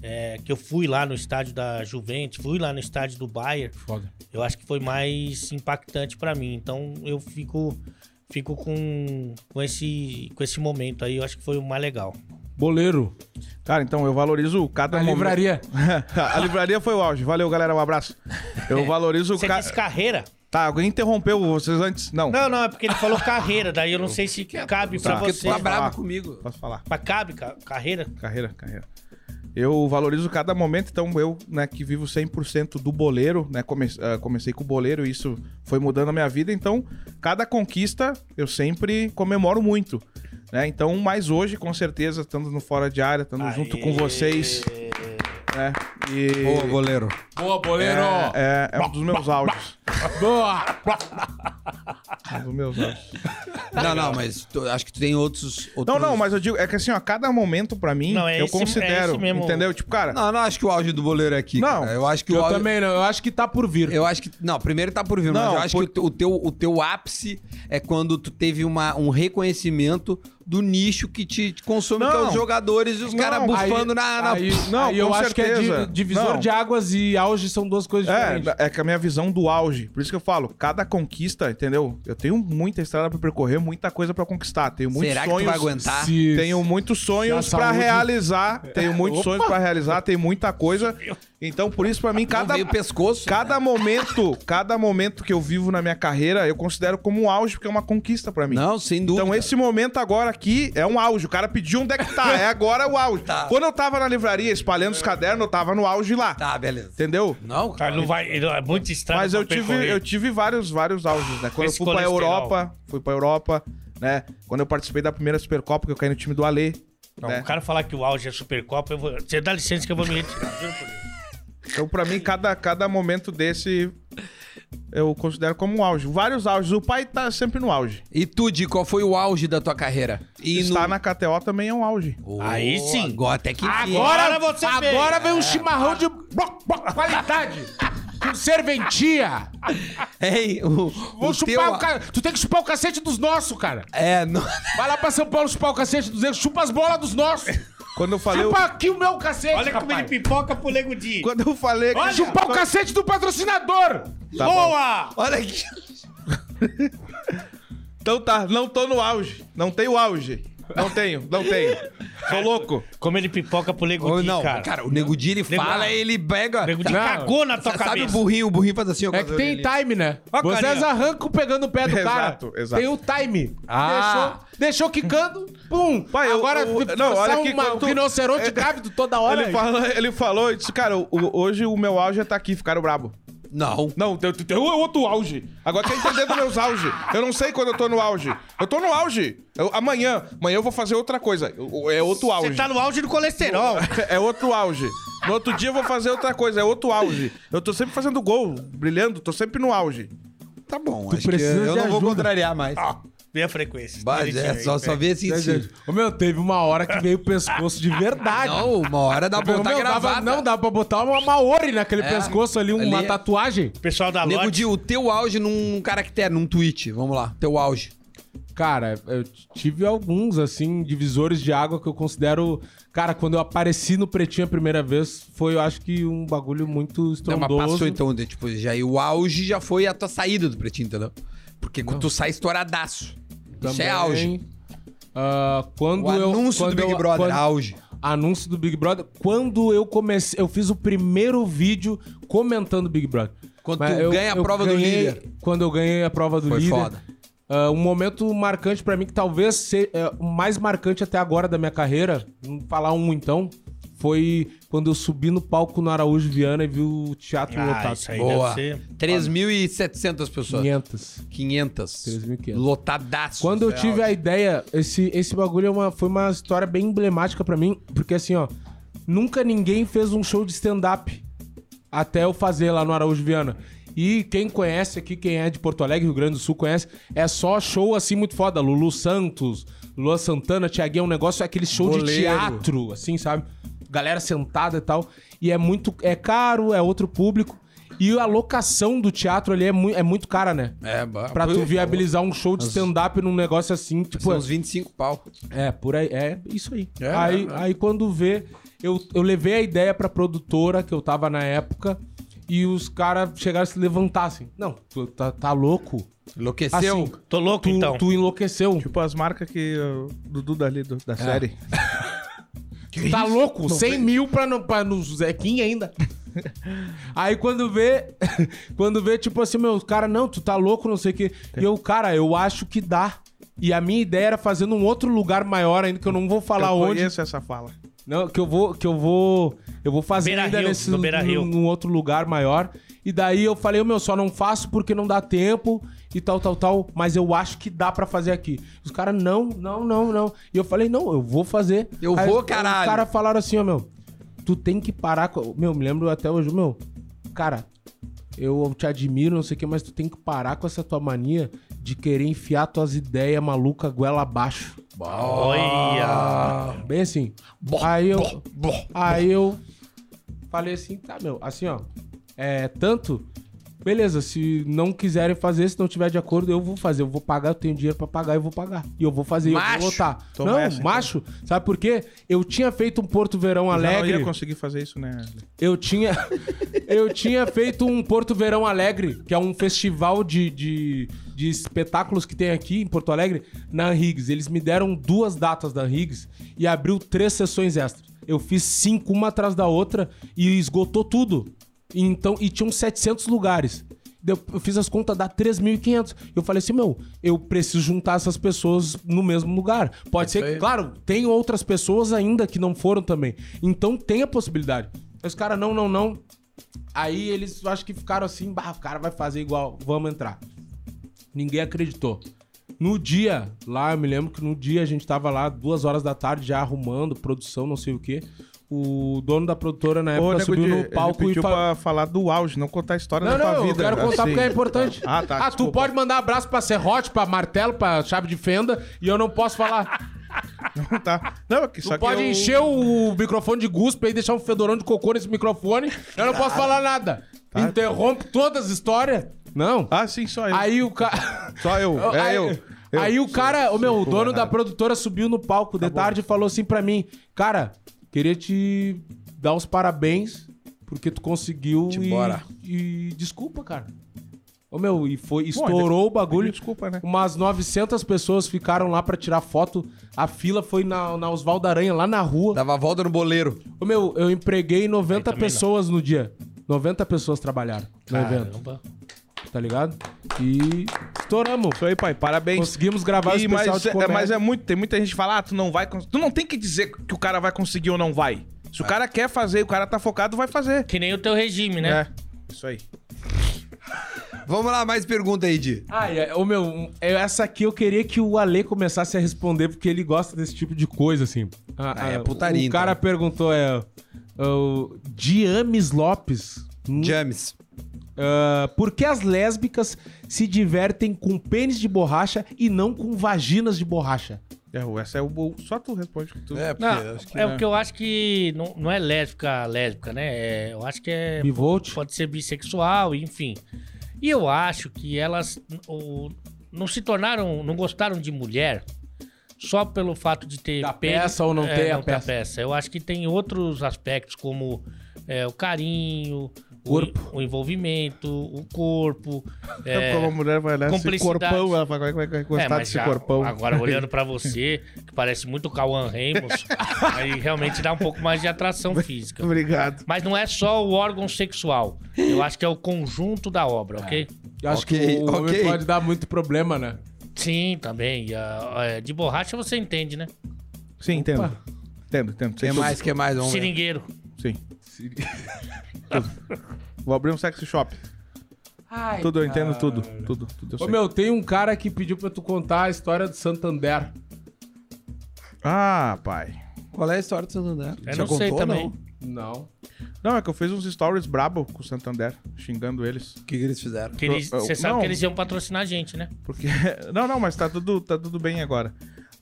É, que eu fui lá no estádio da Juventus, fui lá no estádio do Bayern Foda. eu acho que foi mais impactante pra mim. Então eu fico fico com, com esse com esse momento aí, eu acho que foi o mais legal. Boleiro. Cara, então eu valorizo cada A momento. livraria. [laughs] a livraria foi o auge. Valeu, galera. Um abraço. Eu valorizo o Você ca... disse carreira? Tá, alguém interrompeu vocês antes? Não. Não, não, é porque ele falou carreira, daí eu não sei se cabe pra Tá. Você. tu tá bravo falar. comigo. Posso falar? Mas cabe ca- carreira? Carreira, carreira. Eu valorizo cada momento, então eu, né, que vivo 100% do boleiro, né, come- ah, comecei com o boleiro e isso foi mudando a minha vida, então cada conquista eu sempre comemoro muito, né, então, mas hoje, com certeza, estando no Fora de Área, estando junto com vocês, né, e... Boa, goleiro. Boa, boleiro. É, é um dos meus áudios. Boa. É um dos meus áudios. [laughs] Não, não, mas tu- acho que tu tem outros. Não, outros... não, mas eu digo, é que assim, ó, cada momento pra mim, Não, é eu esse- é considero, esse mesmo. entendeu? Tipo, cara, Não, não acho que o auge do goleiro é aqui. Não, cara. eu acho que o Eu auge... também não. Eu acho que tá por vir. Eu acho que. Não, primeiro tá por vir, mas Não, eu acho por- que o teu, o, teu, o teu ápice é quando tu teve uma, um reconhecimento do nicho que te, consome, que é Não. os jogadores e os Não, caras bufando na. na- Aí, Não, aí eu com acho que é certeza. di- divisor Não. de águas e auge são duas coisas diferentes. É, é que a minha visão do auge. Por isso que eu falo, cada conquista, entendeu? Eu tenho muita estrada pra percorrer, muita coisa pra conquistar. Tenho muitos Será que tu sonhos. vai aguentar? Se- Tenho muitos sonhos Se a pra saúde- realizar. Tenho muitos [laughs] Opa! sonhos pra realizar, tem muita coisa. Então, por isso, pra mim, cada, pescoço. cada momento, cada momento que eu vivo na minha carreira, eu considero como um auge, porque é uma conquista pra mim. Não, sem dúvida. Então, esse momento agora aqui é um auge. O cara pediu onde é que tá. É agora o auge. Tá. Quando eu tava na livraria espalhando os cadernos, eu tava no auge lá. Tá, beleza. Entendeu? Não, Cara, não vai, ele- é muito estranho. Mas eu tive, eu tive vários, vários auges, né? Quando Esse eu fui pra. Europa, fui pra Europa, né? Quando eu participei da primeira Supercopa, que eu caí no time do Alê. Não, né? o cara falar que o auge é Supercopa, eu vou. Você dá licença que eu vou me retirar. Juro por Deus. Então, pra mim, cada, cada momento desse eu considero como um auge. Vários auges. O pai tá sempre no auge. E tu, Di, qual foi o auge da tua carreira? E Estar na KTO também é um auge. Oh, Aí sim. Agora até que enfim. Agora você vê. Agora vem um chimarrão de qualidade. Com serventia. Ei, o, Vou o chupar teu... o ca... Tu tem que chupar o cacete dos nossos, cara. É, não... Vai lá pra São Paulo chupar o cacete dos nossos. Chupa as bolas dos nossos. Quando eu falei. Chupa aqui o meu cacete, Olha como ele pipoca pro Lego Di. Quando eu falei. Olha, Chupar o cacete do patrocinador. Tá bom. Boa! Olha aqui. [laughs] Então tá, não tô no auge. Não tenho auge. Não tenho, não tenho. Sou louco. Como ele pipoca pro Lego Ou Di, não, cara. cara. o Nego Di, ele fala, ele pega... O Lego Di Não. cagou na tua Sabe cabeça. o burrinho? O burrinho faz assim, ó. É que tem time, né? Ó, Vocês carinha. arrancam pegando o pé do cara. Exato, exato. Tem o time. Ah. Deixou, deixou quicando, pum. Pai, eu- Agora o- fica não, olha aqui, uma, quando tu- um rinoceronte É- grávido toda hora. Ele falou, ele falou e disse, cara, o- hoje o meu auge é tá aqui, ficaram brabo. Não. Não, tem, tem outro auge. Agora quer entender dos meus auge. Eu não sei quando eu tô no auge. Eu tô no auge. Eu- amanhã, amanhã eu vou fazer outra coisa. Eu- É outro auge. Você tá no auge do colesterol. É outro auge. No outro dia eu vou fazer outra coisa, é outro auge. Eu tô sempre fazendo gol, brilhando, tô sempre no auge. Tá bom, acho que eu de não vou contrariar mais. Vê a frequência. Mas é, só, só ver assim, sim. Ô, meu, teve uma hora que veio o pescoço de verdade. Não, uma hora dá pra botar meu, dava- gravata. não, dá pra botar uma Maori naquele É, pescoço ali, uma ali é- tatuagem. Pessoal da Nego. Di, o teu auge num caractere, num tweet. Vamos lá, teu auge. Cara, eu tive alguns, assim, divisores de água que eu considero. Cara, quando eu apareci no Pretinho a primeira vez, foi, eu acho que um bagulho muito Não, mas estrondoso. passou então, de, tipo, já, e o auge já foi a tua saída do pretinho, entendeu? Porque tu sai estouradaço. Isso Também, é auge. ah, quando O eu, anúncio quando do Big eu- Brother, quando- auge. anúncio do Big Brother. Quando eu comecei, eu fiz o primeiro vídeo comentando Big Brother. Quando Mas tu ganha a prova do ganhei- líder. Quando eu ganhei a prova do Foi líder. foda. ah, um momento marcante pra mim, que talvez seja o mais marcante até agora da minha carreira, vamos falar um então, foi quando eu subi no palco no Araújo Viana e vi o teatro Ah, lotado. isso aí Boa. deve ser... 3.700 pessoas. 500. 500. 3.500. Lotadaço. Quando eu é tive a ideia, esse, esse bagulho é uma, foi uma história bem emblemática pra mim, porque assim, ó, nunca ninguém fez um show de stand-up até eu fazer lá no Araújo Viana. E quem conhece aqui, quem é de Porto Alegre, Rio Grande do Sul, conhece, é só show assim muito foda. Lulu Santos, Lua Santana, Tiaguinho, é um negócio, é aquele show de Boleiro. teatro, assim, sabe? Galera sentada e tal. E é muito, é caro, é outro público. E a locação do teatro ali é, mui- é muito cara, né? É, Pra tu viabilizar um show de stand-up num negócio assim, tipo. São uns 25 pau. É, por aí. É isso aí. É, aí, é. aí quando vê, eu, eu levei a ideia pra produtora que eu tava na época e os caras chegaram a se levantar assim. Não, tu tá, tá louco? Enlouqueceu. Assim, Tô louco, tu, então. tu enlouqueceu. Tipo as marcas que o Dudu dali do- da série. [laughs] Tu tá louco? 100 mil pra, no, pra no Zequinha ainda. [laughs] Aí quando vê, [laughs] quando vê, tipo assim, meu, cara, não, tu tá louco, não sei o quê. E eu, cara, eu acho que dá. E a minha ideia era fazer num outro lugar maior ainda, que eu não vou falar eu onde. conheço essa fala. Não, que eu vou, que eu vou, eu vou fazer Beira ainda Rio, nesse no Beira Rio. num, num outro lugar maior. E daí eu falei, meu, só não faço porque não dá tempo e tal, tal, tal. Mas eu acho que dá pra fazer aqui. Os caras, não, não, não, não. E eu falei, não, eu vou fazer. Eu Aí vou, caralho. Os caras falaram assim, ó, meu, tu tem que parar com... Meu, me lembro até hoje, meu, cara, eu te admiro, não sei o que, mas tu tem que parar com essa tua mania de querer enfiar tuas ideias malucas goela abaixo. Olha! Bem assim. Aí eu, aí eu falei assim, tá, meu, assim, ó. É tanto. Beleza, se não quiserem fazer, se não tiver de acordo, eu vou fazer. Eu vou pagar, eu tenho dinheiro pra pagar, eu vou pagar. E eu vou fazer, eu Macho. vou lotar. Toma não, essa, então. macho. Sabe por quê? Eu tinha feito um Porto Verão Eu já não Alegre. ia conseguir fazer isso, né? Eu tinha, [laughs] eu tinha feito um Porto Verão Alegre, que é um festival de, de, de espetáculos que tem aqui em Porto Alegre, na Higgs. Eles me deram duas datas da Higgs e abriu três sessões extras. Eu fiz cinco, uma atrás da outra, e esgotou tudo. Então, e tinham 700 lugares. Eu fiz as contas, dá 3.500. Eu falei assim, meu, eu preciso juntar essas pessoas no mesmo lugar. Pode ser, aí. claro, tem outras pessoas ainda que não foram também. Então tem a possibilidade. Os caras, não, não, não. Aí eles, acho que ficaram assim, bah, o cara vai fazer igual, vamos entrar. Ninguém acreditou. No dia, lá, eu me lembro que no dia a gente tava lá, duas horas da tarde, já arrumando, produção, não sei o quê. O dono da produtora na Ô, época Nego subiu Di, no ele palco e pediu falou. pra falar do auge, não contar a história Não, da tua não, vida. eu quero contar assim. porque é importante. Ah, tá, Ah, tu desculpa. pode mandar abraço pra serrote, pra martelo, pra chave de fenda, e eu não posso falar. Não, tá. Não, é que Tu só que pode eu- encher o microfone de guspe e deixar um fedorão de cocô nesse microfone, eu não posso falar nada. Tá. Interrompe todas as histórias. Não. Ah, sim, só eu. Aí o cara. Só eu. É aí, eu. Eu. aí o cara, o meu, o dono da errado. produtora subiu no palco de tarde e falou assim pra mim: Cara, queria te dar os parabéns porque tu conseguiu e, bora. e desculpa, cara. Ô meu, e foi, Bom, estourou ainda- o bagulho. Desculpa, né? Umas 900 pessoas ficaram lá pra tirar foto. A fila foi na, na Osvaldo Aranha, lá na rua. Dava a volta no boleiro. Ô meu, eu empreguei 90 Aí também pessoas no dia. 90 pessoas trabalharam no evento, Caramba. Tá ligado? E estouramos. Isso aí, pai. Parabéns. Conseguimos gravar o E, especial mas, de é, comédia. mas é muito, tem muita gente que fala, ah, tu não vai Tu não tem que dizer que o cara vai conseguir ou não vai. Se o cara quer fazer, o cara tá focado, vai fazer. Que nem o teu regime, né? É. Isso aí. [laughs] Vamos lá, mais pergunta aí, Di. Ah, é, ô meu, é, essa aqui eu queria que o Ale começasse a responder, porque ele gosta desse tipo de coisa, assim. Ah, Ah, é putaria, O cara então. perguntou, é... O Diames Lopes. Hum, James. ah, por que as lésbicas se divertem com pênis de borracha e não com vaginas de borracha? É, essa é o. o- Só tu responde que tu. É, porque Não, acho que... é porque eu acho que não, não é lésbica, lésbica, né? É, eu acho que é. Bivolt? Pode ser bissexual, enfim. E eu acho que elas o- não se tornaram, não gostaram de mulher só pelo fato de ter Da pênis- peça ou não ter a não ter peça. Eu acho que tem outros aspectos, como é, o carinho, Corpo. o envolvimento, o corpo. É, Como a mulher vai olhar esse corpão, ela vai, vai, vai é, gostar mas desse já, corpão. agora olhando pra [laughs] você, que parece muito o Cauã Raymond, [laughs] aí realmente dá um pouco mais de atração física. Obrigado. Mas não é só o órgão sexual. Eu acho que é o conjunto da obra, ok? Eu acho Ok, que o homem pode dar muito problema, né? Sim, também. Ah, é, de borracha você entende, né? Sim, entendo. Entendo, entendo. que Sem mais, que mais? Vamos ver. Seringueiro. Sim. [laughs] Vou abrir um sex shop. tudo, eu entendo tudo. Tudo, tudo eu Ô, sei. meu, tem um cara que pediu pra tu contar a história do Santander. Ah, pai. Qual é a história do Santander? Eu Já não sei também. não? Não. Não, é que eu fiz uns stories brabo com o Santander, xingando eles. O que, que eles fizeram? Que eles- Eu- eu- Você sabe não. que eles iam patrocinar a gente, né? Porque. [laughs] Não, não, mas tá tudo, tá tudo bem agora.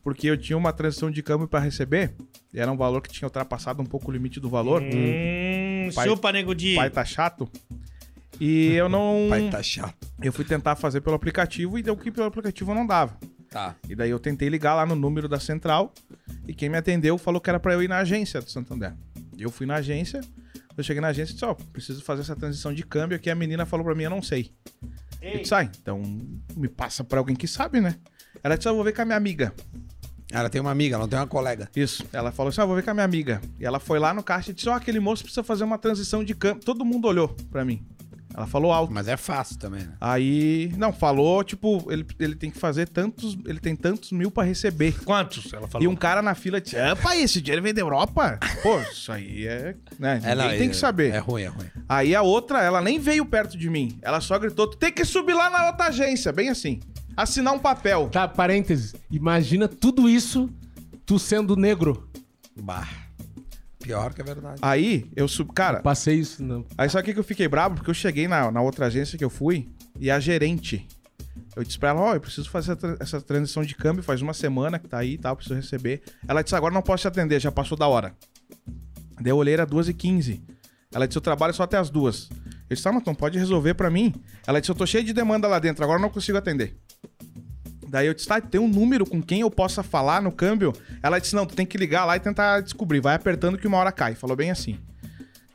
Porque eu tinha uma transição de câmbio pra receber, e era um valor que tinha ultrapassado um pouco o limite do valor. Hum, Pai- chupa, nego de. Pai tá chato. E eu não. [laughs] Pai tá chato. Eu fui tentar fazer pelo aplicativo e deu que pelo aplicativo não dava. Tá. E daí eu tentei ligar lá no número da central e quem me atendeu falou que era pra eu ir na agência do Santander. Eu fui na agência, eu cheguei na agência e disse, ó, preciso fazer essa transição de câmbio aqui. A menina falou pra mim, eu não sei. Eu disse, ah, então me passa pra alguém que sabe, né? Ela disse, ah, eu vou ver com a minha amiga. Ela tem uma amiga, ela não tem uma colega. Isso. Ela falou assim, ah, eu vou ver com a minha amiga. E ela foi lá no caixa e disse, ó, aquele moço precisa fazer uma transição de câmbio. Todo mundo olhou pra mim. Ela falou alto. Mas é fácil também, né? Aí, não, falou, tipo, ele, ele tem que fazer tantos, ele tem tantos mil pra receber. Quantos? Ela falou. E um cara na fila disse: Opa, esse dinheiro vem da Europa? [laughs] Pô, isso aí é. Né, ninguém tem que saber. É ruim, é ruim. Aí a outra, ela nem veio perto de mim. Ela só gritou: Tu tem que subir lá na outra agência, bem assim. Assinar um papel. Tá, parênteses. Imagina tudo isso, tu sendo negro. Bah. Pior que a verdade. Aí eu subi. Cara, Passei isso, não. aí sabe o que que eu fiquei bravo? Porque eu cheguei na, na outra agência que eu fui e a gerente. Eu disse pra ela: Ó, eu preciso fazer essa tra- essa transição de câmbio. Faz uma semana que tá aí e tal, preciso receber. Ela disse: Agora não posso te atender, já passou da hora. Daí eu olhei, era 2h15. Ela disse: Eu trabalho só até as duas. Eu disse: Tá, mas não pode resolver pra mim? Ela disse: Eu tô cheio de demanda lá dentro, agora eu não consigo atender. Daí eu disse: Tá, tem um número com quem eu possa falar no câmbio? Ela disse: Não, tu tem que ligar lá e tentar descobrir. Vai apertando que uma hora cai. Falou bem assim.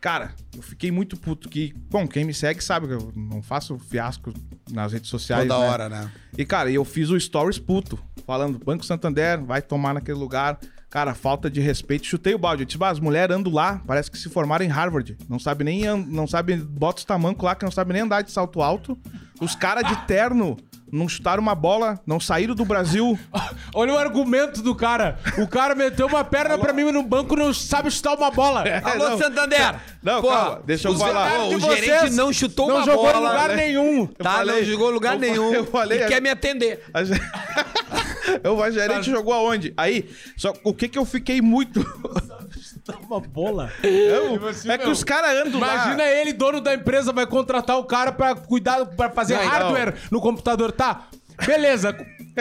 Cara, eu fiquei muito puto que, bom, quem me segue sabe que eu não faço fiasco nas redes sociais. Toda né? hora, né? E, cara, eu fiz o Stories puto, falando, Banco Santander, vai tomar naquele lugar. Cara, falta de respeito. Chutei o balde. Eu disse, "Bah, as mulheres andam lá, parece que se formaram em Harvard. Não sabe nem, não sabe, bota os tamancos lá, que não sabe nem andar de salto alto. Os caras de terno não chutaram uma bola, não saíram do Brasil. [laughs] Olha o argumento do cara. O cara meteu uma perna pra mim no banco e não sabe chutar uma bola. [laughs] Alô, não. Santander! Não, Pô, calma, deixa eu falar. O vocês gerente não chutou não uma jogou bola. em lugar né? nenhum. Tá, falei- não jogou em lugar eu nenhum. falei- eu falei- e quer me atender. A ge- Eu, a gerente jogou aonde? Aí, só o que que eu fiquei muito. Uma bola. Eu- você, é que meu, os caras andam lá. Imagina ele, dono da empresa, vai contratar o cara pra cuidar, pra fazer Não, não. hardware no computador, tá? Beleza.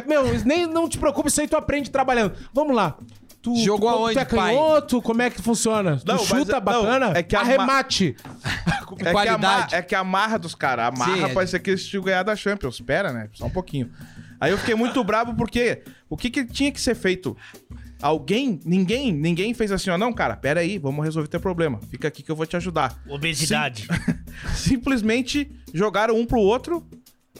Meu, nem não te preocupe, isso aí tu aprende trabalhando. Vamos lá. Tu, Jogou tu, aonde, tu é pai? canhoto? Como é que funciona? Não, tu mas chuta é- não, bacana? é que Arremate. É que, a é que a marra dos caras. A marra Sim, é- pode ser que eles tinham ganhado a Champions. Espera, né? Só um pouquinho. Aí eu fiquei muito bravo porque o que, que tinha que ser feito? Alguém, ninguém, ninguém fez assim, ó. Não, cara, pera aí, vamos resolver teu problema. Fica aqui que eu vou te ajudar. Obesidade. [laughs] Simplesmente jogaram um pro outro.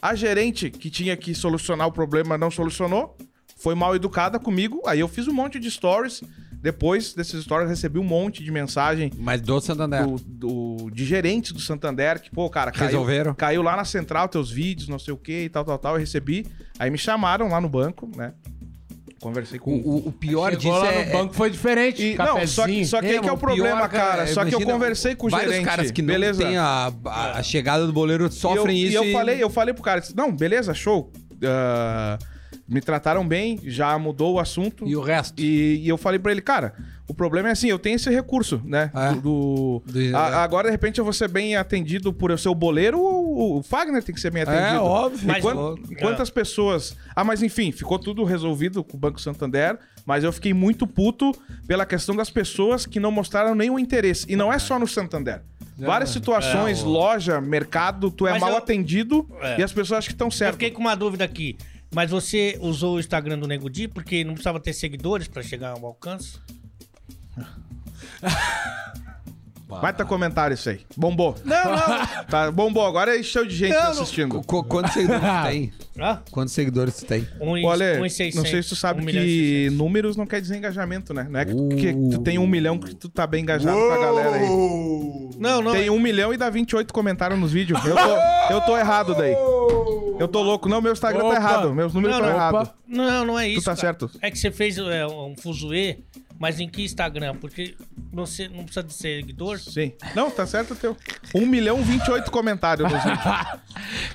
A gerente que tinha que solucionar o problema não solucionou. Foi mal educada comigo. Aí eu fiz um monte de stories. Depois desses stories, recebi um monte de mensagem Mas do Santander. do, do- de gerentes do Santander, que, pô, cara, caiu, Resolveram? caiu lá na central teus vídeos, não sei o que e tal, tal, tal. Eu recebi. Aí me chamaram lá no banco, né? Conversei com. o- o pior disso lá é... no banco foi diferente. E, não, só, que- só que aí que é o problema, pior, cara. Só que eu conversei com o vários gerente. caras que não beleza? têm a, a, chegada do boleiro sofrem e eu, isso E eu falei, eu falei pro cara, não, beleza, show. Ah, me trataram bem, já mudou o assunto. E o resto? E, e eu falei pra ele, cara, o problema é assim, eu tenho esse recurso, né? É. Do, do- Do- a- agora, de repente, eu vou ser bem atendido por eu ser o boleiro, o, o Fagner tem que ser bem atendido. É, óbvio. Mas- quan- quantas pessoas... Ah, mas enfim, ficou tudo resolvido com o Banco Santander, mas eu fiquei muito puto pela questão das pessoas que não mostraram nenhum interesse. E não é só no Santander. Várias situações, É, o- loja, mercado, tu é Mas mal eu- atendido É. e as pessoas acham que estão Eu certas. fiquei com uma dúvida aqui. Mas você usou o Instagram do Nego Di porque não precisava ter seguidores pra chegar ao alcance? [laughs] Baita comentário isso aí. Bombou. Não, não. [laughs] Tá, bombou. Agora encheu de gente Não, assistindo. Qu- Quantos seguidores tu tem? Ah, Quantos seguidores tu tem? um e- Olha, um e 600, não sei se tu sabe um que 600. números não quer dizer engajamento, né? Não é que, Uh. que tu tem um milhão que tu tá bem engajado com a galera aí. Não, não. Tem um milhão e dá 28 comentários nos vídeos. Eu tô, eu tô errado daí. Eu tô louco. Não, meu Instagram Opa. tá errado. Meus números estão errados. Não, não é isso. tá cara. certo. É que você fez é, um fuzuê, mas em que Instagram? Porque você não precisa de seguidor. Sim. Não, tá certo o teu. 1 milhão e 28 comentários nos [laughs] vídeos.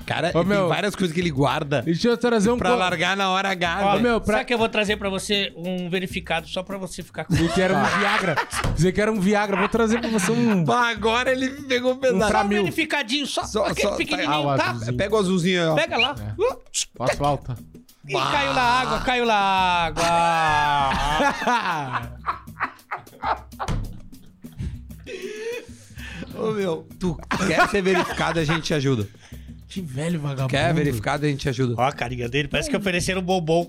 Cara, Ô, tem meu. várias coisas que ele guarda Deixa eu trazer um... pra co- largar na hora H. Ó, meu, pra- Sabe que eu vou trazer pra você um verificado só pra você ficar com Dizer que era um Viagra. Dizer que era um Viagra. Vou trazer pra você um... Bah, agora ele pegou pesado. pra Só um mil. verificadinho, só, Só- aquele só- pequenininho, Ah, o tá? azulzinho. Pega o azulzinho aí, ó. Pega lá. Uh, Faço alta. E caiu na água, caiu na água. Ô, meu, tu quer ser verificado, a gente te ajuda. Que velho vagabundo. Quer verificado, a gente te ajuda. Ó a carinha dele, parece que ofereceram um bombom.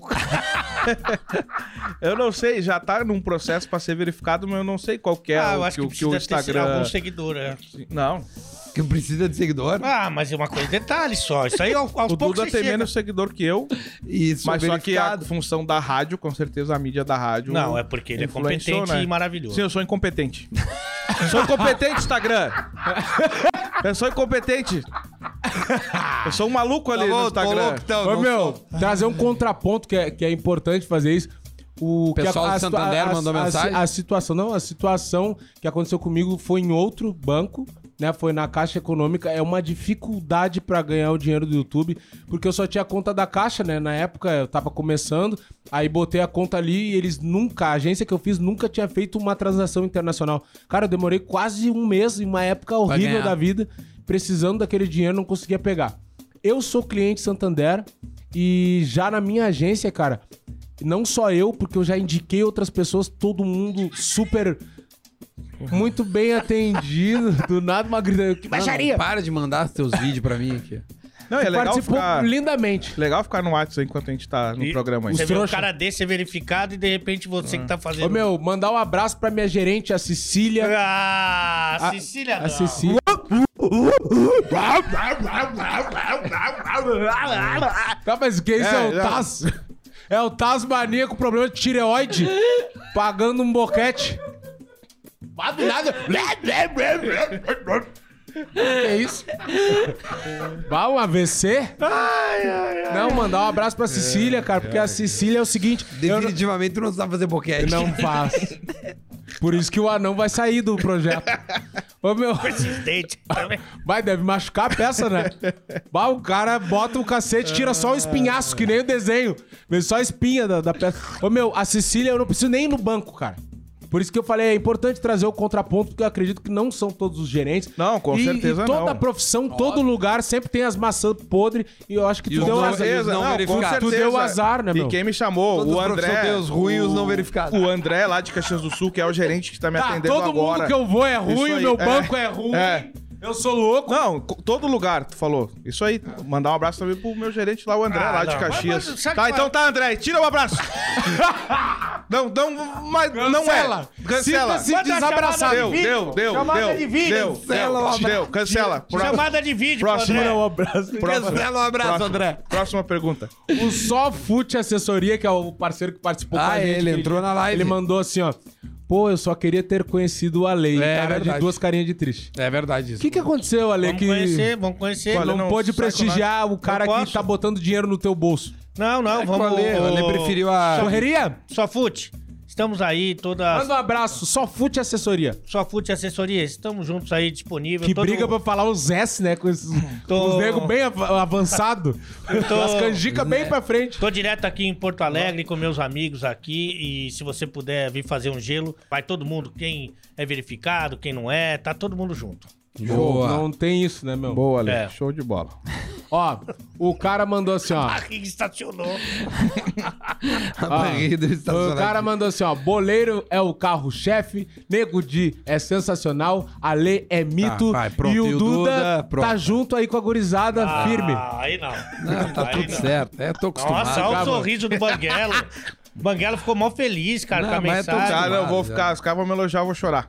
Eu não sei, já tá num processo pra ser verificado, mas eu não sei qual que é ah, eu o, acho que, que, o- que o precisa ter Instagram. algum seguidor, é. Não. Que precisa de seguidor. Ah, mas é uma coisa, detalhe só. Isso aí aos, aos O poucos Duda tem chega. menos seguidor que eu, Isso, mas só que a função da rádio, com certeza a mídia da rádio. Não, é porque ele é competente né? e maravilhoso. Sim, eu sou incompetente. [laughs] sou incompetente, Instagram. [laughs] Eu sou incompetente. Eu sou um maluco ali Tá bom, no Instagram. louco, então. Ô, meu, sou. trazer um contraponto que é, que é importante fazer isso. O Pessoal que do Santander mandou a, mensagem? A, situação, não, a situação que aconteceu comigo foi em outro banco, né? Foi na Caixa Econômica. É uma dificuldade pra ganhar o dinheiro do YouTube, porque eu só tinha a conta da Caixa, né? Na época eu tava começando, aí botei a conta ali e eles nunca, a agência que eu fiz nunca tinha feito uma transação internacional. Cara, eu demorei quase um mês em uma época horrível da vida, precisando daquele dinheiro, não conseguia pegar. Eu sou cliente Santander e já na minha agência, cara, não só eu, porque eu já indiquei outras pessoas, todo mundo super muito bem atendido. [laughs] Do nada uma grita, que Não, não, baixaria! para de mandar teus vídeos pra mim aqui. Não, é legal Participou ficar, lindamente. legal ficar no WhatsApp enquanto a gente tá no E programa aí. Você Os vê um cara desse ser verificado e de repente você que tá fazendo. Ô meu, mandar um abraço pra minha gerente, a Cecília. Ah, Cecília, A não. Cecília. Tá, mas que isso é, É, o. Taz? É o Taz mania com problema de tireoide, pagando um boquete. Vá do nada. Que é isso? Vá um AVC? Não, mandar um abraço pra Cecília, cara, porque a Cecília é o seguinte. eu não- Definitivamente tu não sabe fazer boquete. não faço. Por isso que o anão vai sair do projeto. Ô, meu. Persistente. Vai, deve machucar a peça, né? Bah, o cara bota o cacete, tira só o espinhaço, que nem o desenho. Vê só a espinha da, da peça. Ô, meu, a Cecília eu não preciso nem ir no banco, cara. Por isso que eu falei, é importante trazer o contraponto, porque eu acredito que não são todos os gerentes. Não, com E- certeza e toda não. profissão, todo lugar, sempre tem as maçãs podres. E eu acho que E tu deu não- azar. certeza, não com certeza. Tu deu azar, né, E meu? quem me chamou, Todos o André. têm os ruins e não verificados. O André, lá de Caxias do Sul, que é o gerente que tá me Tá, atendendo todo agora. mundo que eu vou é ruim, aí, meu é. banco é ruim. É. Eu sou louco. Não, todo lugar, tu falou. Isso aí, mandar um abraço também pro meu gerente lá, o André, Ah, lá de não. Caxias. Mas- mas tá, qual é? então tá, André, tira o abraço. [laughs] não, não, mas não Cancela. é. Cancela. Sinta-se Manda a desabraçado. chamada Deu, deu, deu, Chamada deu. de vídeo. Deu, Cancela o deu, deu, cancela. Próximo- Chamada de vídeo, pro Próximo. André. Um abraço. Cancela o abraço, próximo- André. Próxima pergunta. O Sofute Assessoria, que é o parceiro que participou com Ah, a gente. ele entrou na live. Ele mandou assim, ó. Pô, eu só queria ter conhecido a lei. É cara verdade. de duas carinhas de triste. É verdade O isso. que, que aconteceu, Ale? Vamos que conhecer, vamos conhecer. Olha, não, não pôde com prestigiar o cara Não que tá botando dinheiro no teu bolso. Não, não, vamos... o Ale- o Ale preferiu a- Correria? Só fute. Estamos aí, toda... Manda um abraço. Sofute Assessoria. Só fute assessoria. Estamos juntos aí, disponível. Que todo- briga pra falar os S, né? Com esses, Tô- os negros bem av avançado. tô- As canjicas bem pra frente. Tô direto aqui em Porto Alegre com meus amigos aqui e se você puder vir fazer um gelo, vai todo mundo, quem é verificado, quem não é, tá todo mundo junto. Boa. Não tem isso, né, meu? Boa, Ale. É. Show de bola. Ó, o cara mandou assim, ó. [laughs] Aqui estacionou. [laughs] A barriga está O cara mandou assim, ó. Boleiro é o carro-chefe, Nego Di é sensacional, Ale é mito. vai, pronto. E o E o Duda, tá junto aí com a gurizada firme. Ah, aí não. Não, tá Aí tudo não. certo. É, tô acostumado. Nossa, olha o sorriso do Banguelo. [laughs] Banguelo ficou mó feliz, cara, Não, com a tô mensagem. Cara, eu vou ficar, os caras vão me elogiar, eu vou chorar.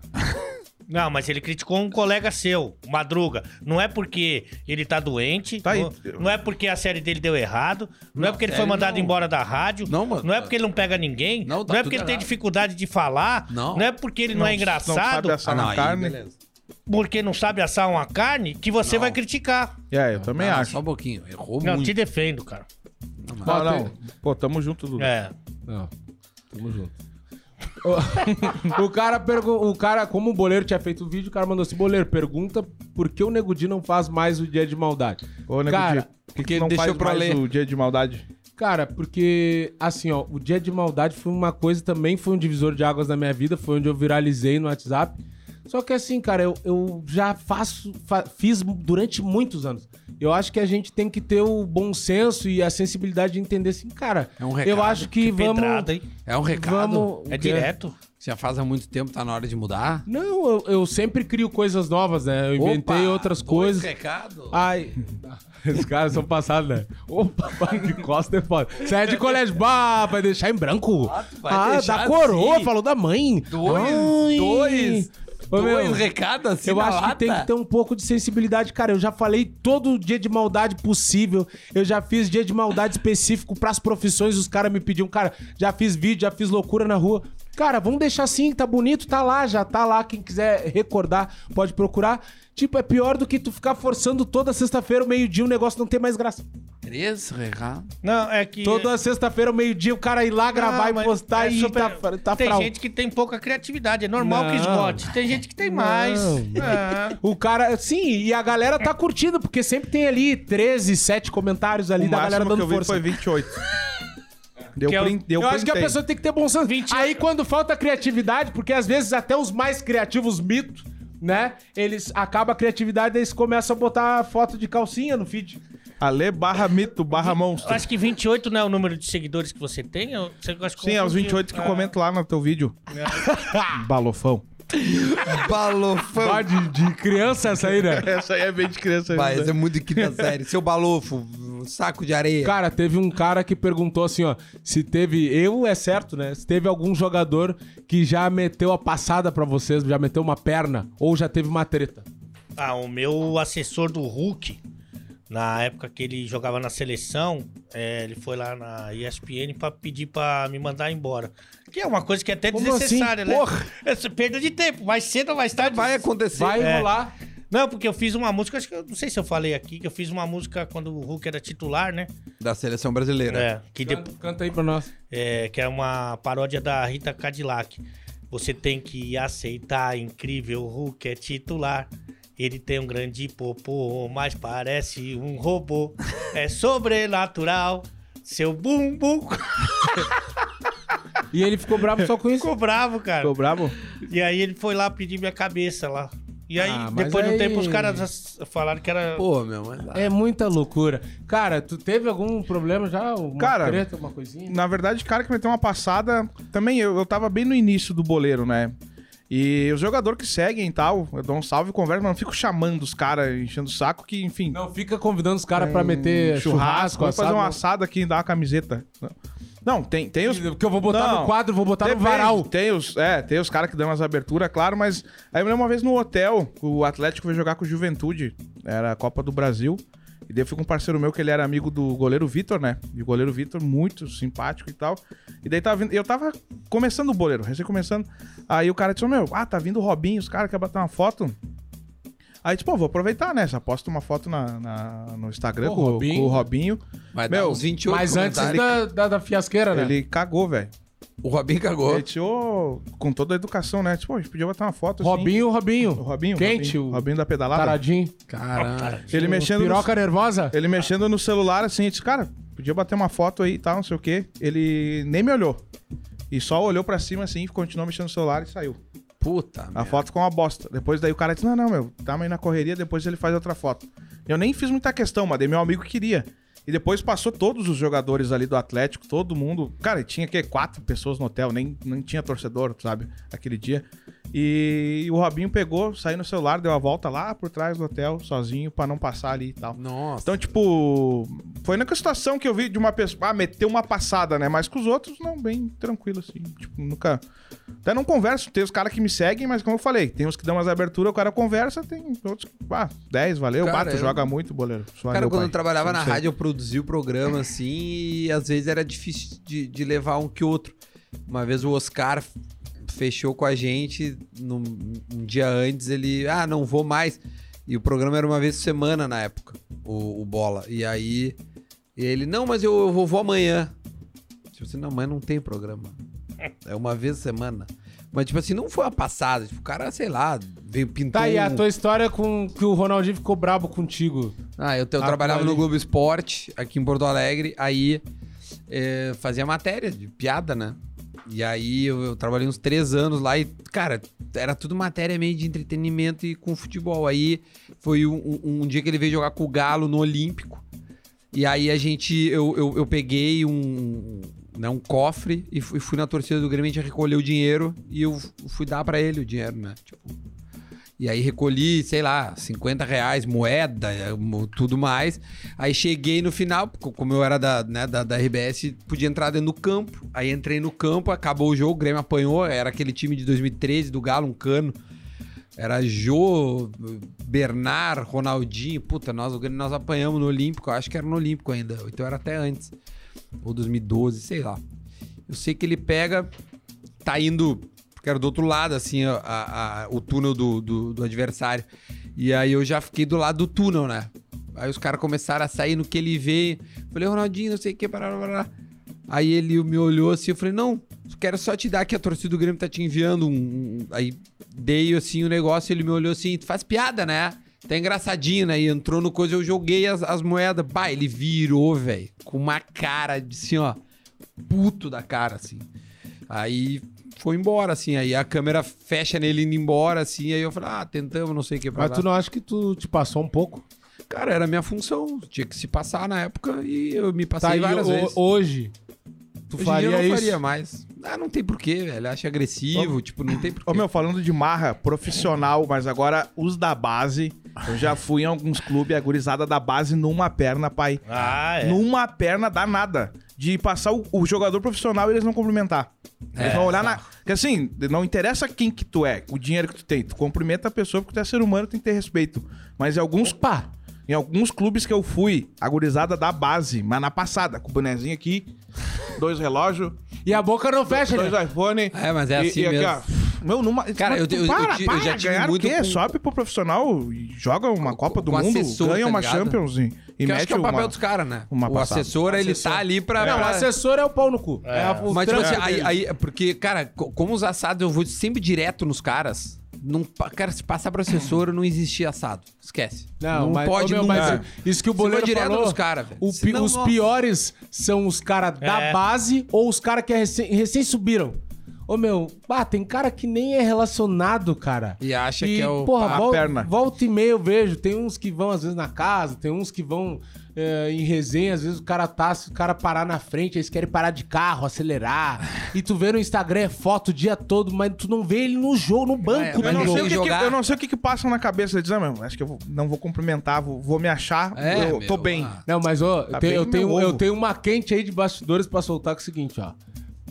Não, mas ele criticou um colega seu, o Madruga. Não é porque ele tá doente, Tá aí. não, não é porque a série dele deu errado, não, é porque ele foi série mandado não. embora da rádio, Não, mano. não é porque ele não pega ninguém, Não, não, tá é tudo porque ele tem errado. dificuldade de falar, Não. não, é porque ele não, é Não engraçado, sabe assar uma aí, carne. beleza. porque não sabe assar uma carne, que você Não. vai criticar. É, eu também Não, acho. Só um pouquinho. Errou Não, muito. te defendo, cara. Não, Não, não. Pô, tamo junto, Dudu. É. Não, tamo junto. [laughs] o, cara perguntou, o cara, como o Boleiro tinha feito o vídeo, o cara mandou assim, Boleiro, pergunta por que o Nego Di não faz mais o dia de maldade. Ô, Nego Cara, Di, por que, que não deixou faz pra mais ler. o dia de maldade? Cara, porque, assim, ó, o dia de maldade foi uma coisa, também foi um divisor de águas na minha vida, foi onde eu viralizei no WhatsApp. Só que assim, cara, eu, eu já faço, fa- fiz durante muitos anos. Eu acho que a gente tem que ter o bom senso e a sensibilidade de entender assim, cara. É um recado. Eu acho que, Que vamos. pedrada, hein? É um recado. Vamos. É direto. Já faz há muito tempo, tá na hora de mudar. Não, eu, eu sempre crio coisas novas, né? Eu inventei Opa, outras dois coisas. recados. Ai. [laughs] Esses caras são passados, né? Opa, [laughs] que costa é foda. Você é de colégio. Bah, vai deixar em branco. Ah, Ah, da coroa, assim. falou da mãe. Dois, Ai. dois, Ô, meu, dois recados assim Eu acho que lata. tem que ter um pouco de sensibilidade, cara. Eu já falei todo dia de maldade possível. Eu já fiz dia de maldade específico pras profissões. Os caras me pediam, cara, já fiz vídeo, já fiz loucura na rua. Cara, vamos deixar assim, tá bonito, tá lá, já tá lá. Quem quiser recordar, pode procurar. Tipo, é pior do que tu ficar forçando toda sexta-feira, o meio-dia, o negócio não ter mais graça. Três. Não, é que. Toda sexta-feira, o meio-dia, o cara ir lá gravar Não, e postar é e super- tá, tá Tem frau. gente que tem pouca criatividade. É normal que Não. esgote. Tem gente que tem mais. Não. É. O cara, sim, e a galera tá curtindo, porque sempre tem ali 13, 7 comentários ali o da galera máximo que dando eu vi força. foi 28. [laughs] Deu Que é o- print, deu eu acho que a printei. pessoa tem que ter bom senso. 20 Aí quando falta criatividade, porque às vezes até os mais criativos mitos, né? Eles acabam a criatividade e eles começam a botar foto de calcinha no feed. Ale barra mito, barra Eu monstro. acho que 28 não é o número de seguidores que você tem. Eu, você gosta de Sim, é os confundir. 28 que Ah. comentam lá no teu vídeo. [laughs] Balofão. Balofão. Ah, de, de criança essa aí, né? [laughs] Essa aí é bem de criança. Né? esse é muito de quinta série. Seu balofo, saco de areia. Cara, teve um cara que perguntou assim, ó, se teve, eu é certo, né? Se teve algum jogador que já meteu a passada pra vocês, já meteu uma perna ou já teve uma treta. Ah, o meu assessor do Hulk, na época que ele jogava na seleção, é, ele foi lá na ESPN pra pedir pra me mandar embora. Que é uma coisa que é até Como desnecessária, assim? né? Porra! Essa [laughs] perda de tempo. Mais cedo ou mais tarde. Vai acontecer. Vai É. Não, porque eu fiz uma música, acho que eu não sei se eu falei aqui, que eu fiz uma música quando o Hulk era titular, né? Da seleção brasileira. É, que, de, Canta, canta aí pra nós. é, que é uma paródia da Rita Cadillac. Você tem que aceitar, incrível, o Hulk é titular. Ele tem um grande popô, mas parece um robô. [laughs] É sobrenatural. Seu bumbum E ele ficou bravo só com isso. ficou bravo, cara. Ficou bravo? E aí ele foi lá pedir minha cabeça lá. E aí, Ah, depois de um aí- tempo, os caras falaram que era. Pô, meu, mas... É muita loucura. Cara, tu teve algum problema já? Uma Cara, treta, uma coisinha? Na verdade, o cara que meteu uma passada. Também eu, eu tava bem no início do boleiro, né? E os jogadores que seguem e tal, eu dou um salve e converso, mas não fico chamando os caras, enchendo o saco, que, enfim. Não fica convidando os caras pra meter churrasco, churrasco, vamos fazer assado. um assado aqui e dar uma camiseta. Não, tem, tem os. Porque eu vou botar Não, no quadro, vou botar no Depende, varal. Tem os, é, tem os caras que dão as aberturas, claro, mas. Aí eu lembro uma vez no hotel, o Atlético veio jogar com o Juventude, era a Copa do Brasil. E daí eu fui com um parceiro meu que ele era amigo do goleiro Vitor, né? E o goleiro Vitor, muito simpático e tal. E daí tava vindo. Eu tava começando o boleiro, recém começando. Aí o cara disse: "Ô, Meu, ah, tá vindo o Robinho, os caras querem bater uma foto. Aí, tipo, vou aproveitar, né? Já posto uma foto na, na- no Instagram com, o- Robinho. com o Robinho. Vai Meu, dar uns 28 Mas antes comentários. da, da, da fiasqueira, né? Ele cagou, velho. O Robinho cagou. Ele ô, com toda a educação, né? Tipo, a gente podia botar uma foto assim. Robinho, Robinho. O Robinho. Quente, Robinho, o Robinho da pedalada. Taradinho. Caralho. Ele mexendo, no, Piroca nervosa? ele mexendo no celular assim, disse, cara, podia bater uma foto aí e tal, não sei o quê. Ele nem me olhou. E só olhou pra cima assim, continuou mexendo no celular e saiu. Puta, A merda. foto ficou uma bosta. Depois daí o cara disse, não, não, meu, tamo aí na correria, depois ele faz outra foto. Eu nem fiz muita questão, mas daí meu amigo queria. E depois passou todos os jogadores ali do Atlético, todo mundo. Cara, e tinha que quatro pessoas no hotel, nem, nem tinha torcedor, sabe? Aquele dia. E o Robinho pegou, saiu no celular, deu a volta lá por trás do hotel, sozinho, pra não passar ali e tal. Nossa. Então, tipo, foi a única situação que eu vi de uma pessoa. Ah, meteu uma passada, né? Mas com os outros, não, bem tranquilo, assim. Tipo, nunca. Até não converso. Tem os caras que me seguem, mas como eu falei, tem uns que dão umas aberturas, o cara conversa, tem outros que. Ah, 10, valeu. Cara, Bato, eu- joga muito, boleiro. Só Cara, quando pai. eu trabalhava na Sempre. rádio, eu produzia o programa assim e às vezes era difícil de, de levar um que outro. Uma vez o Oscar fechou com a gente num, um dia antes, ele, ah, não vou mais. E o programa era uma vez por semana na época, o, o Bola. E aí ele, não, mas eu, eu vou, vou amanhã. Tipo assim, não, amanhã não tem programa. É uma vez por semana. Mas, tipo assim, não foi uma passada. Tipo, o cara, sei lá, veio pintar. Tá aí a tua história com que o Ronaldinho ficou brabo contigo. Ah, eu, eu Ah, trabalhava ali. no Globo Esporte, aqui em Porto Alegre, aí é, fazia matéria de piada, né? E aí eu, eu trabalhei uns três anos lá e, cara, era tudo matéria meio de entretenimento e com futebol. Aí foi um, um- um dia que ele veio jogar com o Galo no Olímpico. E aí a gente, eu, eu, eu peguei um, né, um cofre e fui, fui na torcida do Grêmio, a gente recolheu o dinheiro e eu fui dar pra ele o dinheiro, né? Tipo, e aí recolhi, sei lá, 50 reais, moeda, mo- tudo mais. Aí cheguei no final, co- como eu era da, né, da, da RBS, podia entrar dentro do campo. Aí entrei no campo, acabou o jogo, o Grêmio apanhou. Era aquele time de 2013 do Galo, um cano. Era Jô, Bernard, Ronaldinho. Puta, nós, nós apanhamos no Olímpico. Acho que era no Olímpico ainda. Então era até antes. Ou 2012, sei lá. Eu sei que ele pega, tá indo, era do outro lado, assim, a- a- o túnel do, do, do adversário. E aí eu já fiquei do lado do túnel, né? Aí os caras começaram a sair no que ele veio. Falei, Ronaldinho, não sei o que, parará, parará. Aí ele me olhou assim, eu falei, não, quero só te dar que a torcida do Grêmio tá te enviando um... um- Aí dei, assim, o negócio, ele me olhou assim, tu faz piada, né? Tá engraçadinho, né? E entrou no coisa, eu joguei as, as moedas. Bah, ele virou, velho, com uma cara de, assim, ó, puto da cara, assim. Aí foi embora, assim. Aí a câmera fecha nele indo embora, assim. Aí eu falei, ah, tentamos, não sei o que. Mas tu não acha que tu te passou um pouco? Cara, era minha função. Tinha que se passar na época e eu me passei Tá várias ho- vezes. hoje, tu Hoje faria eu não isso? faria mais. Ah, não tem porquê, velho. Acho agressivo, tipo, não tem porquê. Ô, meu, falando de marra profissional, mas agora os da base. Eu já fui em alguns clubes, a gurizada da base numa perna, pai. Ah, é. Numa perna danada. De passar o, o jogador profissional e eles não cumprimentar. Eles É, vão olhar na. Porque assim, não interessa quem que tu é, o dinheiro que tu tem. Tu cumprimenta a pessoa porque tu é ser humano, tem que ter respeito. Mas em alguns. Opa! Em alguns clubes que eu fui, a gurizada da base, mas na passada, com o bonezinho aqui, dois relógios, E a boca não fecha, dois né? iPhone. É, mas é e- assim e aqui, mesmo. ó, meu, numa... Cara, eu- eu- eu para, ti- eu já tive ganhar muito o quê? com- Sobe pro profissional e joga uma Copa do com Mundo, assessor, ganha tá uma ligado? Champions e, e Que eu acho mete que é o papel uma... dos caras, né? uma o passada. assessor, ele Assessor. tá ali pra. Não, o pra- assessor é o pau no cu. É, a, o Mas, tipo trampo assim, aí, dele. aí- porque, cara, co- como os assados eu vou sempre direto nos caras. Não, cara, se passar pro assessor, não existia assado. Esquece. Não, mas, pode meu, nunca. mas isso que o Boleiro direto falou, nos caras, velho. o pi- Senão, os nossa. piores são os caras da É. base ou os caras que é recém, recém subiram. Ô, meu, ah, tem cara que nem é relacionado, cara. E acha E, que é o. porra, a volta, perna. volta e meia eu vejo. Tem uns que vão, às vezes, na casa, tem uns que vão é, em resenha, às vezes o cara tá, se o cara parar na frente, eles querem parar de carro, acelerar. e tu vê no Instagram é foto o dia todo, mas tu não vê ele no jogo, no banco É, do Eu não, Mas sei tem o que, que- eu não sei o que, que passa na cabeça. Eles dizem, ah, meu, acho que eu vou- não vou cumprimentar, vou, vou me achar, É, eu tô meu, bem. ah. Não, mas ó, Tá tem- bem eu, tenho, eu tenho uma quente aí de bastidores pra soltar que é o seguinte, ó.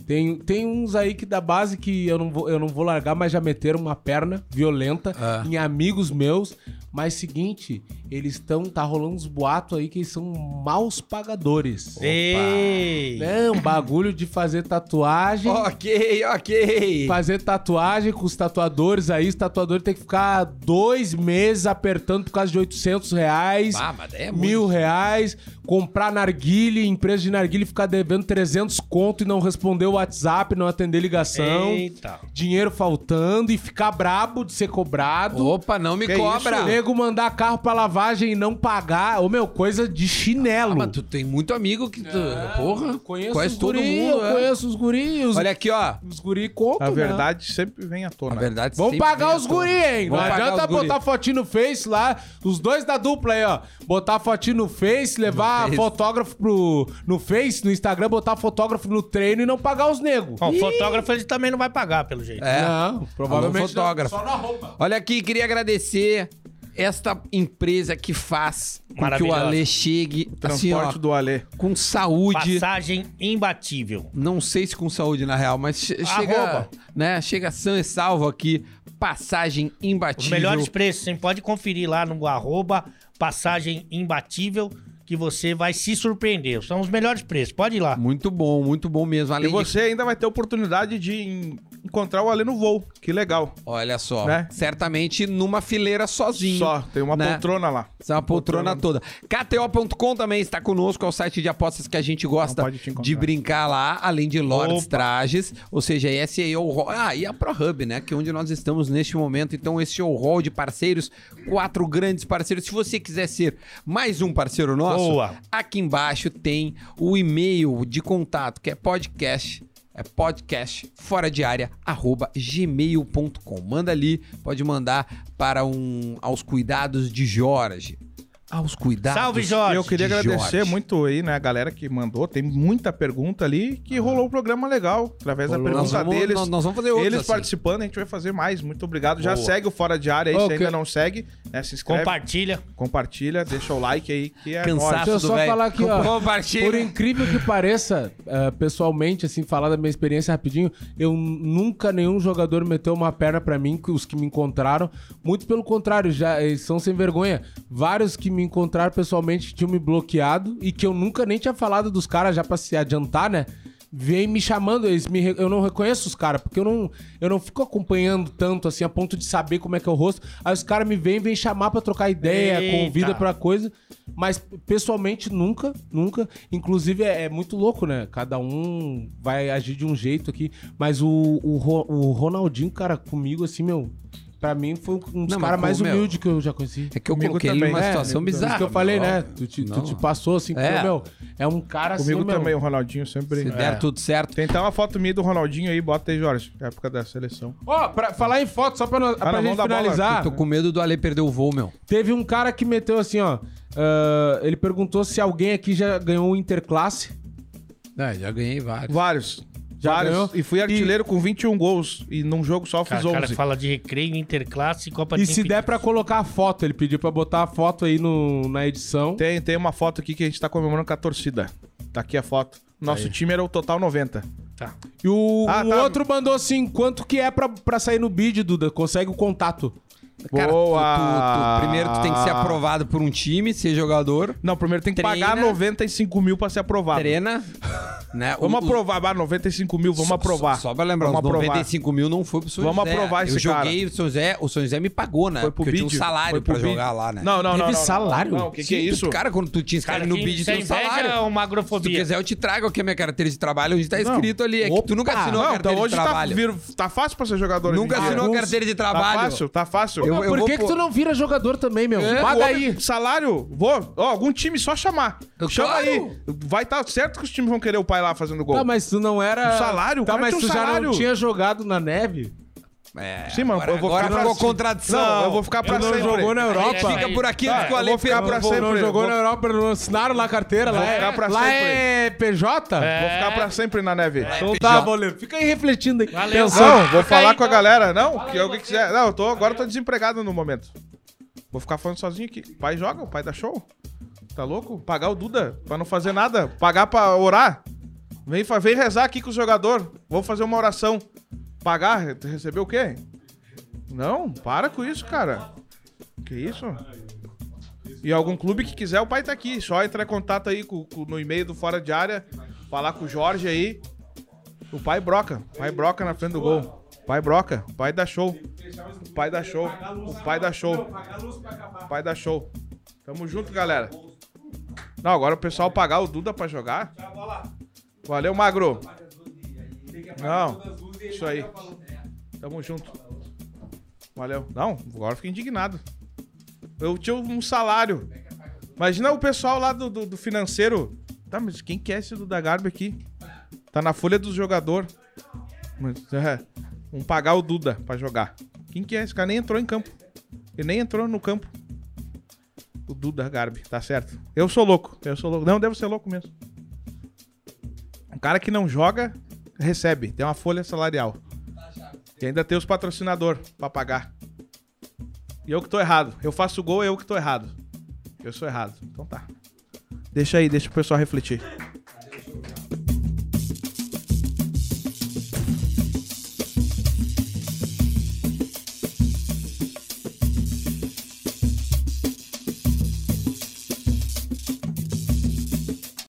Tem, tem uns aí que da base que eu não, vou, eu não vou largar, mas já meteram uma perna violenta Ah. em amigos meus. Mas seguinte, eles estão. Tá rolando uns boatos aí que eles são maus pagadores. Ei! Não, bagulho de fazer tatuagem. Ok, ok. Fazer tatuagem com os tatuadores aí, os tatuadores tem que ficar dois meses apertando por causa de 800 reais Ah, mas é muito. mil reais, comprar narguile, empresa de narguile ficar devendo 300 conto e não responder o WhatsApp, não atender ligação, Eita. dinheiro faltando e ficar brabo de ser cobrado. Opa, não me Que cobra. isso, Nego mandar carro pra lavagem e não pagar. Ô, meu, coisa de chinelo. Ah, mas tu tem muito amigo que tu. Porra, Eu conheço conhece os todo guri, mundo. Eu é. conheço os guri. Os, Olha aqui, ó. os guri contam, A né? verdade sempre vem à tona. A verdade Vamos sempre pagar vem os à tona. guri, hein? Vamos não pagar adianta os guri. botar fotinho no Face lá. Os dois da dupla aí, ó. Botar fotinho no Face, levar Face. fotógrafo pro, no Face, no Instagram, botar fotógrafo no treino e não pagar pagar os negros. Bom, o fotógrafo ele também não vai pagar, pelo jeito. É. Não, provavelmente Alô, fotógrafo. só na roupa. Olha aqui, queria agradecer esta empresa que faz com que o. Ale chegue assim, ó, Transporte do Alê. com saúde. Passagem imbatível. Não sei se com saúde, na real, mas che- chega, né, chega sã e salvo aqui. Passagem Os imbatível. melhores preços, você pode conferir lá no arroba passagem imbatível que você vai se surpreender. São os melhores preços, pode ir lá. Muito bom, muito bom mesmo. E Além de... você ainda vai ter oportunidade de encontrar o Alê no voo. Que legal. Olha só, Né? certamente numa fileira sozinho. Só, tem uma né? poltrona lá. Essa poltrona toda. KTO.com também está conosco, é o site de apostas que a gente gosta de brincar lá, além de Lords Opa. Trajes, ou seja, esse aí é o hall. Ah, e a ProHub, né? Que é onde nós estamos neste momento. Então, esse é o hall de parceiros, quatro grandes parceiros. Se você quiser ser mais um parceiro nosso, Boa. aqui embaixo tem o e-mail de contato, que é podcast. É podcast fora de área, arroba gmail.com. Manda ali, pode mandar para um aos cuidados de Jorge. Aos cuidados Salve, Jorge! E eu queria de agradecer Jorge. muito aí, né, a galera que mandou. Tem muita pergunta ali que rolou um programa legal. Através da Rolou. Nós pergunta vamos, deles. nós, nós vamos fazer outros Eles assim. participando, a gente vai fazer mais. Muito obrigado. Já Boa. segue o Fora de Área aí, Ô, se ainda não segue. Né, se inscreve, Compartilha. compartilha, deixa o like aí, que é Cansaço nóis. Deixa eu só falar aqui, ó. Compartilha. Por incrível que pareça, eh, pessoalmente, assim, falar da minha experiência rapidinho, eu nunca nenhum jogador meteu uma perna pra mim, que os que me encontraram. Muito pelo contrário, já eles são sem vergonha. Vários que me encontraram pessoalmente tinham me bloqueado e que eu nunca nem tinha falado dos caras já pra se adiantar, né? Vem me chamando, eles me, eu não reconheço os caras, porque eu não, eu não fico acompanhando tanto assim, a ponto de saber como é que é o rosto. Aí os caras me vêm, vêm chamar pra trocar ideia, Eita. convida pra coisa. Mas pessoalmente nunca, nunca. Inclusive é, é muito louco, né? Cada um vai agir de um jeito aqui. Mas o, o, o Ronaldinho, cara, comigo, assim, meu. Pra mim foi um dos caras mais humildes que eu já conheci. É que eu Comigo coloquei ele também. numa É, situação Isso bizarra. que eu falei, né? Tu te, tu Não. te passou assim, É. é. meu. É um cara Comigo assim, meu, também, o Ronaldinho sempre. Se der É. tudo certo. Tem até uma foto minha do Ronaldinho aí, bota aí, Jorge. Época da seleção. Ó, pra falar em foto, só pra, nós- pra não, gente bola. finalizar. Tô com medo do Ale perder o voo, meu. Teve um cara que meteu assim, ó. ah, ele perguntou se alguém aqui já ganhou o Interclasse. É, já ganhei vários. Vários. Já vários. ganhou? E fui artilheiro com 21 gols. E num jogo só Cara, fiz o cara 11. fala de recreio, interclasse e Copa E se der pra colocar a foto, ele pediu pra botar a foto aí no, na edição. Tem, tem uma foto aqui que a gente tá comemorando com a torcida. Tá aqui a foto. Nosso time era o total 90. Tá. E o, Ah, o tá. outro mandou assim: quanto que é pra, pra sair no bid, Duda? Consegue o contato. Cara, tu- Boa! tu- tu- primeiro tu tem que ser aprovado por um time, ser jogador, Não, primeiro tem que Treina. pagar 95 mil pra ser aprovado. treina, né? Vamos O- aprovar, bah, 95 mil, vamos Só- aprovar. Só, só pra lembrar, Vamos os aprovar. 95 mil não foi pro São Vamos José. aprovar esse Eu joguei o São José, o São José me pagou, né? Foi pro Porque eu tinha um salário pra bid. jogar lá, né? Não, não, não. Teve salário? Não, o que, que é tu- isso? Cara, quando tu te inscreve Cara, no bid, tem é um salário. ou uma Se tu agrofobia? quiser, eu te trago aqui a minha carteira de trabalho, onde tá escrito ali. É que tu nunca assinou a carteira então hoje de tá, trabalho. vir- tá fácil pra ser jogador. Nunca hoje assinou a carteira de Tá trabalho. fácil, tá fácil. Eu- Por que, que tu não vira jogador também, meu? É, Paga aí. Salário, vou. Ó, algum time só chamar. Chama claro. aí. Vai estar certo que os times vão querer o pai lá fazendo gol. Tá, mas tu não era. Um salário? O Tá, cara mas tu um já não tinha jogado na neve? É, Sim, mano, agora, eu vou agora ficar ficou pra- contradição. Não, eu vou ficar pra não sempre. jogou na Europa? Aí, Fica por aqui Tá, eu Ale vou ficar pra sempre. Não jogou vou- na Europa, não assinaram lá a carteira. Lá, ficar é, pra lá sempre. é PJ? Vou ficar pra sempre na neve. Então tá, boleiro. Fica aí refletindo aí. Valeu. Pensando. Não, vou Fica falar aí, com a então. galera. Não, que alguém quiser. Não, eu tô, agora eu tô desempregado no momento. Vou ficar falando sozinho aqui. O pai joga, o pai dá show. Tá louco? Pagar o Duda pra não fazer nada. Pagar pra orar. Vem, vem rezar aqui com o jogador. Vamos fazer uma oração. Pagar? Receber o quê? Não, para com isso, cara. Que isso? E algum clube que quiser, o pai tá aqui. Só entrar em contato aí com- com- no e-mail do Fora de Área. Falar com o Jorge aí. O pai broca. O pai broca na frente do gol. O pai broca. O pai dá show. O pai dá show. O pai dá show. O pai dá show. Tamo junto, galera. Não, agora o pessoal pagar o Duda pra jogar. Valeu, Magro. Não, isso aí. Tamo junto. Valeu. Não, agora fiquei indignado. Eu tinha um salário. Imagina o pessoal lá do, do, do financeiro. Tá, mas quem que é esse Duda Garbi aqui? Tá na folha do jogador. Mas, é, vamos pagar o Duda pra jogar. Quem que é? Esse cara nem entrou em campo. Ele nem entrou no campo. O Duda Garbi, tá certo. Eu sou louco. Eu sou louco. Não, devo ser louco mesmo. Um cara que não joga recebe, tem uma folha salarial. E ainda tem os patrocinador pra pagar. E eu que tô errado. Eu faço gol, eu que tô errado. Eu sou errado. Então tá. Deixa aí, deixa o pessoal refletir.